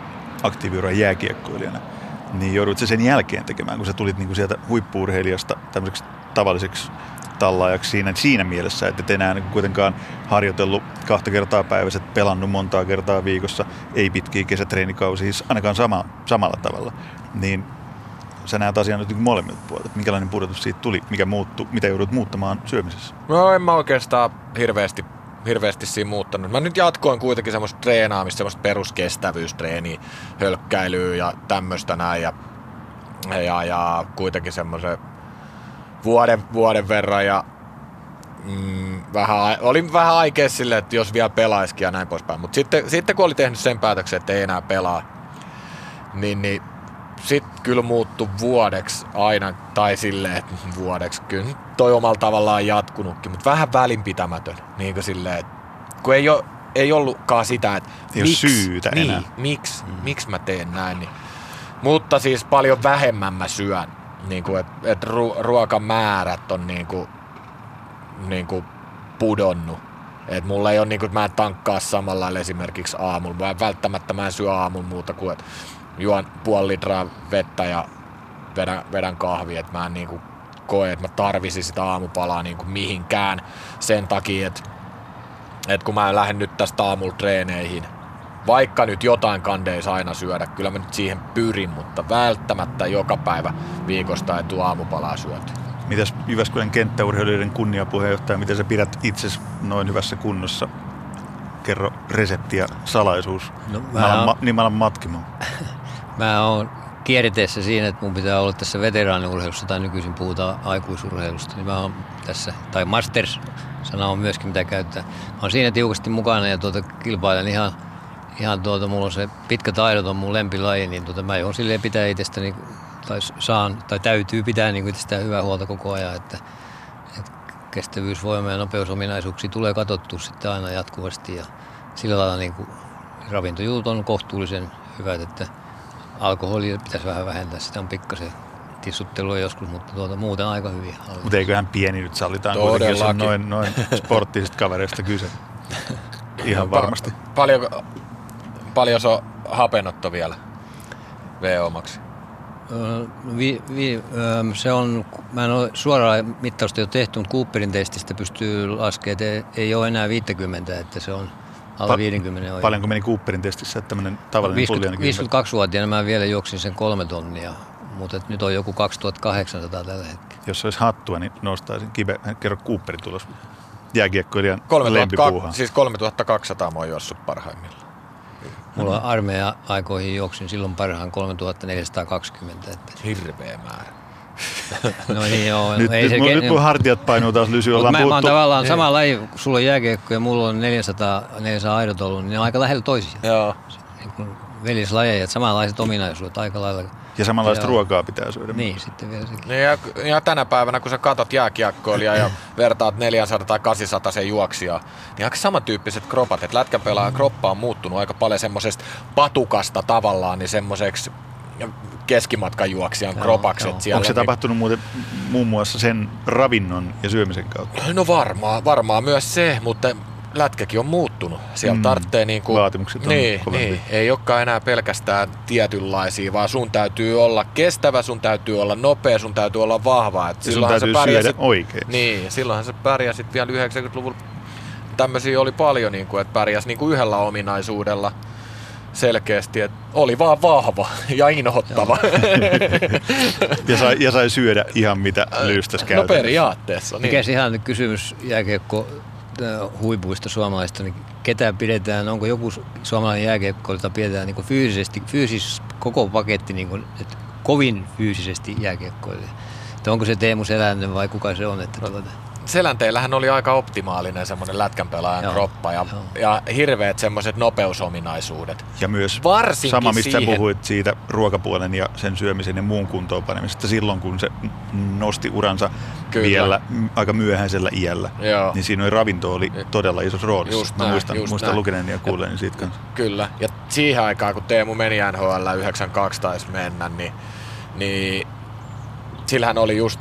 aktiiviuran jääkiekkoilijana, niin joudut se sen jälkeen tekemään, kun sä tulit niinku sieltä huippuurheilijasta tämmöiseksi tavalliseksi tallaajaksi siinä, siinä mielessä, että et enää kuitenkaan harjoitellut kahta kertaa päivässä, pelannut montaa kertaa viikossa, ei pitkiä kesätreenikausia, siis ainakaan sama, samalla tavalla. Niin sä näet asian nyt niinku molemmilta puolilta, että minkälainen pudotus siitä tuli, mikä muuttu, mitä joudut muuttamaan syömisessä. No en mä oikeastaan hirveästi hirveästi siinä muuttanut. Mä nyt jatkoin kuitenkin semmoista treenaamista, semmoista peruskestävyystreeniä, hölkkäilyä ja tämmöistä näin. Ja, ja, ja kuitenkin semmoisen vuoden, vuoden verran ja mm, vähän, oli vähän aikea sille, että jos vielä pelaisikin ja näin poispäin. Mutta sitten, sitten kun oli tehnyt sen päätöksen, että ei enää pelaa, niin, niin sitten kyllä muuttu vuodeksi aina, tai silleen, että vuodeksi, kyllä toi omalla tavallaan jatkunutkin, mutta vähän välinpitämätön, niin kuin silleen, että kun ei, ole, ei ollutkaan sitä, että ei miksi, syytä niin, enää. miksi, mm. miksi mä teen näin, niin, mutta siis paljon vähemmän mä syön, niin kuin, että et ru, ruokamäärät on niin kuin, niin kuin pudonnut. Et mulla ei ole niin kuin, että mä en tankkaa samalla lailla esimerkiksi aamulla. Mä en välttämättä mä en syö aamulla muuta kuin, että juon puoli litraa vettä ja vedän, vedän kahvia. Että mä en niin kuin, koe, että mä tarvisin sitä aamupalaa niin kuin mihinkään sen takia, että, että kun mä lähden nyt tästä aamulla treeneihin, vaikka nyt jotain kandeis aina syödä, kyllä mä nyt siihen pyrin, mutta välttämättä joka päivä viikosta ei tule aamupalaa syötyä. Mitäs Jyväskylän kenttäurheilijoiden kunniapuheenjohtaja, miten sä pidät itses noin hyvässä kunnossa? Kerro resepti ja salaisuus. No, mä mä alan, ma- niin mä alan matkimaan. Mä oon kierteessä siinä, että mun pitää olla tässä veteraaniurheilussa tai nykyisin puhutaan aikuisurheilusta, niin mä oon tässä, tai masters sana on myöskin mitä käyttää. Mä oon siinä tiukasti mukana ja tuota, kilpailen ihan, ihan tuota, mulla on se pitkä taidot on mun lempilaji, niin tuota, mä joudun silleen pitää itsestäni, tai saan, tai täytyy pitää niin itsestään hyvää huolta koko ajan, että, että kestävyys, voima ja nopeusominaisuuksia tulee katsottua sitten aina jatkuvasti ja sillä lailla niin kuin ravintojutut on kohtuullisen hyvät, että alkoholia pitäisi vähän vähentää, sitä on pikkasen tissuttelua joskus, mutta tuota, muuten aika hyvin. Mutta eiköhän pieni nyt sallitaan kuitenkin, jos on noin, noin sporttisista kavereista kyse. Ihan varmasti. Pa- paljon, paljon se on hapenotto vielä VO-maksi? Öö, Vi, vi, öö, se on, mä en ole suoraan mittausta jo tehty, mutta Cooperin testistä pystyy laskemaan, että ei, ole enää 50, että se on alle Pa- 50 on. Paljonko meni Cooperin testissä, että tämmöinen tavallinen 50, pulliainen 52-vuotiaana mä vielä juoksin sen kolme tonnia, mutta et nyt on joku 2800 tällä hetkellä. Jos olisi hattua, niin nostaisin kive. Kerro Cooperin tulos. Jääkiekkoilijan 3200, lempipuuhaa. siis 3200 mä oon juossut parhaimmillaan. Mulla armeija aikoihin juoksin silloin parhaan 3420. Että, Hirveä määrä. no niin joo. Nyt, ei nyt, se, mun, ke- nyt mun hartiat painuu taas lysy. Mut Ollaan mä, mä oon puhuttu, tavallaan sama laji, kun sulla on jääkiekko ja mulla on 400, 400 aidot ollut, niin ne on aika lähellä toisia. Joo. Niin kuin Veljeslajeja, samanlaiset ominaisuudet aika lailla. Ja samanlaista Joo. ruokaa pitää syödä. Niin, sitten vielä sekin. Ja, ja, tänä päivänä, kun sä katot jääkiekkoilijaa ja vertaat 400 tai 800 sen juoksijaa, niin aika samantyyppiset kropat. Että lätkäpelaajan kroppa on muuttunut aika paljon semmoisesta patukasta tavallaan, niin semmoiseksi keskimatkan juoksijan Joo, kropaksi. Onko se niin- tapahtunut muuten muun muassa sen ravinnon ja syömisen kautta? No varmaan, varmaan myös se, mutta lätkäkin on muuttunut. Siellä Mm, tarvitsee niinku... vaatimukset on niin, niin, ei olekaan enää pelkästään tietynlaisia, vaan sun täytyy olla kestävä, sun täytyy olla nopea, sun täytyy olla vahva. Et Ja sun täytyy sä pärjäsit, syödä oikein. Niin, silloinhan sä pärjäsit vielä 90-luvulla. Tämmöisiä oli paljon, niin kuin, että pärjäs niin kuin yhdellä ominaisuudella selkeästi, että oli vaan vahva ja inhottava. Ja sai, ja sai syödä ihan mitä lyystäs no periaatteessa. Mikä Niin. se ihan kysymys jääkiekko huipuista suomalaista, niin ketä pidetään, onko joku su- suomalainen jääkiekko, jota pidetään niin fyysisesti, fyysis, koko paketti niin kuin, että kovin fyysisesti jääkiekkoille. Että onko se Teemu Selänen vai kuka se on? Että tuota, Selänteillähän oli aika optimaalinen semmoinen lätkänpelaajan kroppa ja, joo. ja hirveät semmoiset nopeusominaisuudet. Ja myös Varsinkin sama, mistä siihen- sä puhuit siitä ruokapuolen ja sen syömisen ja muun kuntoon panemisesta silloin, kun se nosti uransa Kyllä. vielä aika myöhäisellä iällä. Joo. Niin siinä oli ravinto oli todella isossa roolissa. Just Mä näin, muistan, just muistan lukeneeni ja kuulleeni siitä kanssa. Kyllä. Ja siihen aikaan, kun Teemu meni NHL 92 taisi mennä, niin, niin sillähän oli just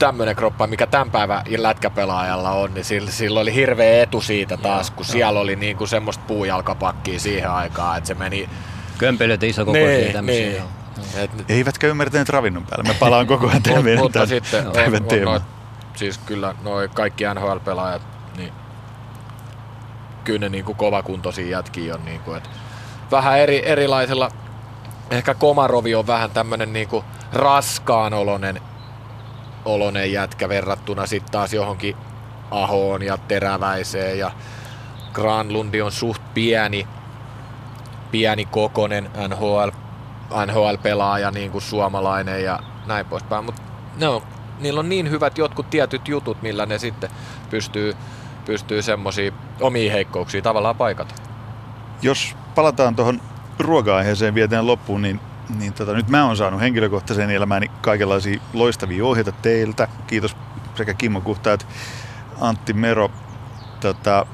tämmöinen kroppa, mikä tämän päivän lätkäpelaajalla on, niin sillä, sillä oli hirveä etu siitä taas, kun siellä oli niinku semmoista puujalkapakkia siihen aikaan, että se meni... kömpelöitä isokokoisia Niin, tämmöisiä. niin. joo. Et, Eivätkä ymmärtäneet ravinnon päälle. Mä palaan koko ajan tämän meidän mutta tämän sitten on, päivän on noit, siis kyllä noi kaikki NHL-pelaajat, niin kyllä ne niinku kovakuntoisia jätkiä on. Niinku, et vähän eri, erilaisella, ehkä Komarovi on vähän tämmönen niinku raskaan olonen, olonen jätkä verrattuna sitten taas johonkin Ahoon ja Teräväiseen ja Granlundi on suht pieni, pieni kokonen NHL, NHL-pelaaja niin kuin suomalainen ja näin poispäin, mutta ne on, niillä on niin hyvät jotkut tietyt jutut, millä ne sitten pystyy, pystyy semmoisia omia heikkouksia tavallaan paikata. Jos palataan tuohon ruoka-aiheeseen vietään loppuun, niin, niin tota, nyt mä oon saanut henkilökohtaiseen elämääni kaikenlaisia loistavia ohjeita teiltä. Kiitos sekä Kimmo Kuhta että Antti Mero. Tota,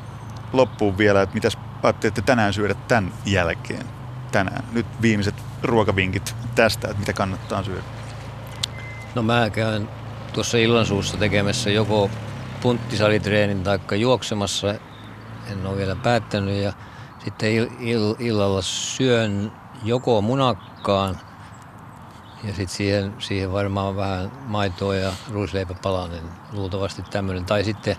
loppuun vielä, että mitäs ajattelette tänään syödä tämän jälkeen? Tänään. Nyt viimeiset ruokavinkit tästä, että mitä kannattaa syödä. No mä käyn tuossa illansuussa tekemässä joko punttisalitreenin tai juoksemassa. En ole vielä päättänyt ja sitten ill- ill- illalla syön joko munakkaan ja sitten siihen, siihen varmaan vähän maitoa ja ruisleipäpala, niin luultavasti tämmöinen. Tai sitten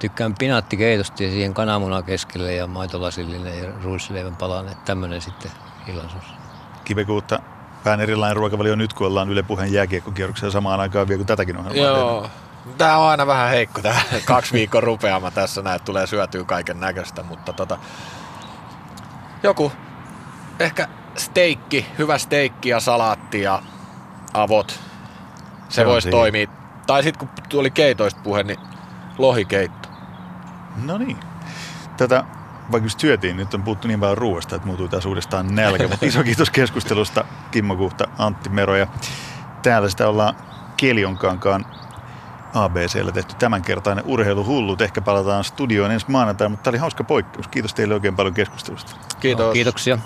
tykkään pinaattikeitosta ja siihen kananmuna keskelle ja maitolasillinen ja ruisleivän palan, että tämmöinen sitten illansuussa. Kivekuutta vähän erilainen ruokavalio nyt, kun ollaan Yle Puheen jääkiekkokierroksella samaan aikaan vielä kuin tätäkin ohjelmaa Joo. Tämä on aina vähän heikko, tämä kaksi viikon rupeama tässä näin, tulee syötyä kaiken näköistä, mutta tota, joku ehkä steikki, hyvä steikki ja salaatti ja avot. Se, Se voisi toimia. Tai sitten kun tuli keitoista puhe, niin lohikeitto. No niin. Tätä, vaikka just syötiin, nyt on puhuttu niin paljon ruoasta, että muuttuu taas uudestaan nälkä. Mutta iso kiitos keskustelusta Kimmo Kuhta, Antti Mero ja täällä sitä ollaan Kelionkankaan ABCllä tehty tämänkertainen urheiluhullut. Ehkä palataan studioon ensi maanantaina, mutta tämä oli hauska poikkeus. Kiitos teille oikein paljon keskustelusta. Kiitos. Kiitoksia.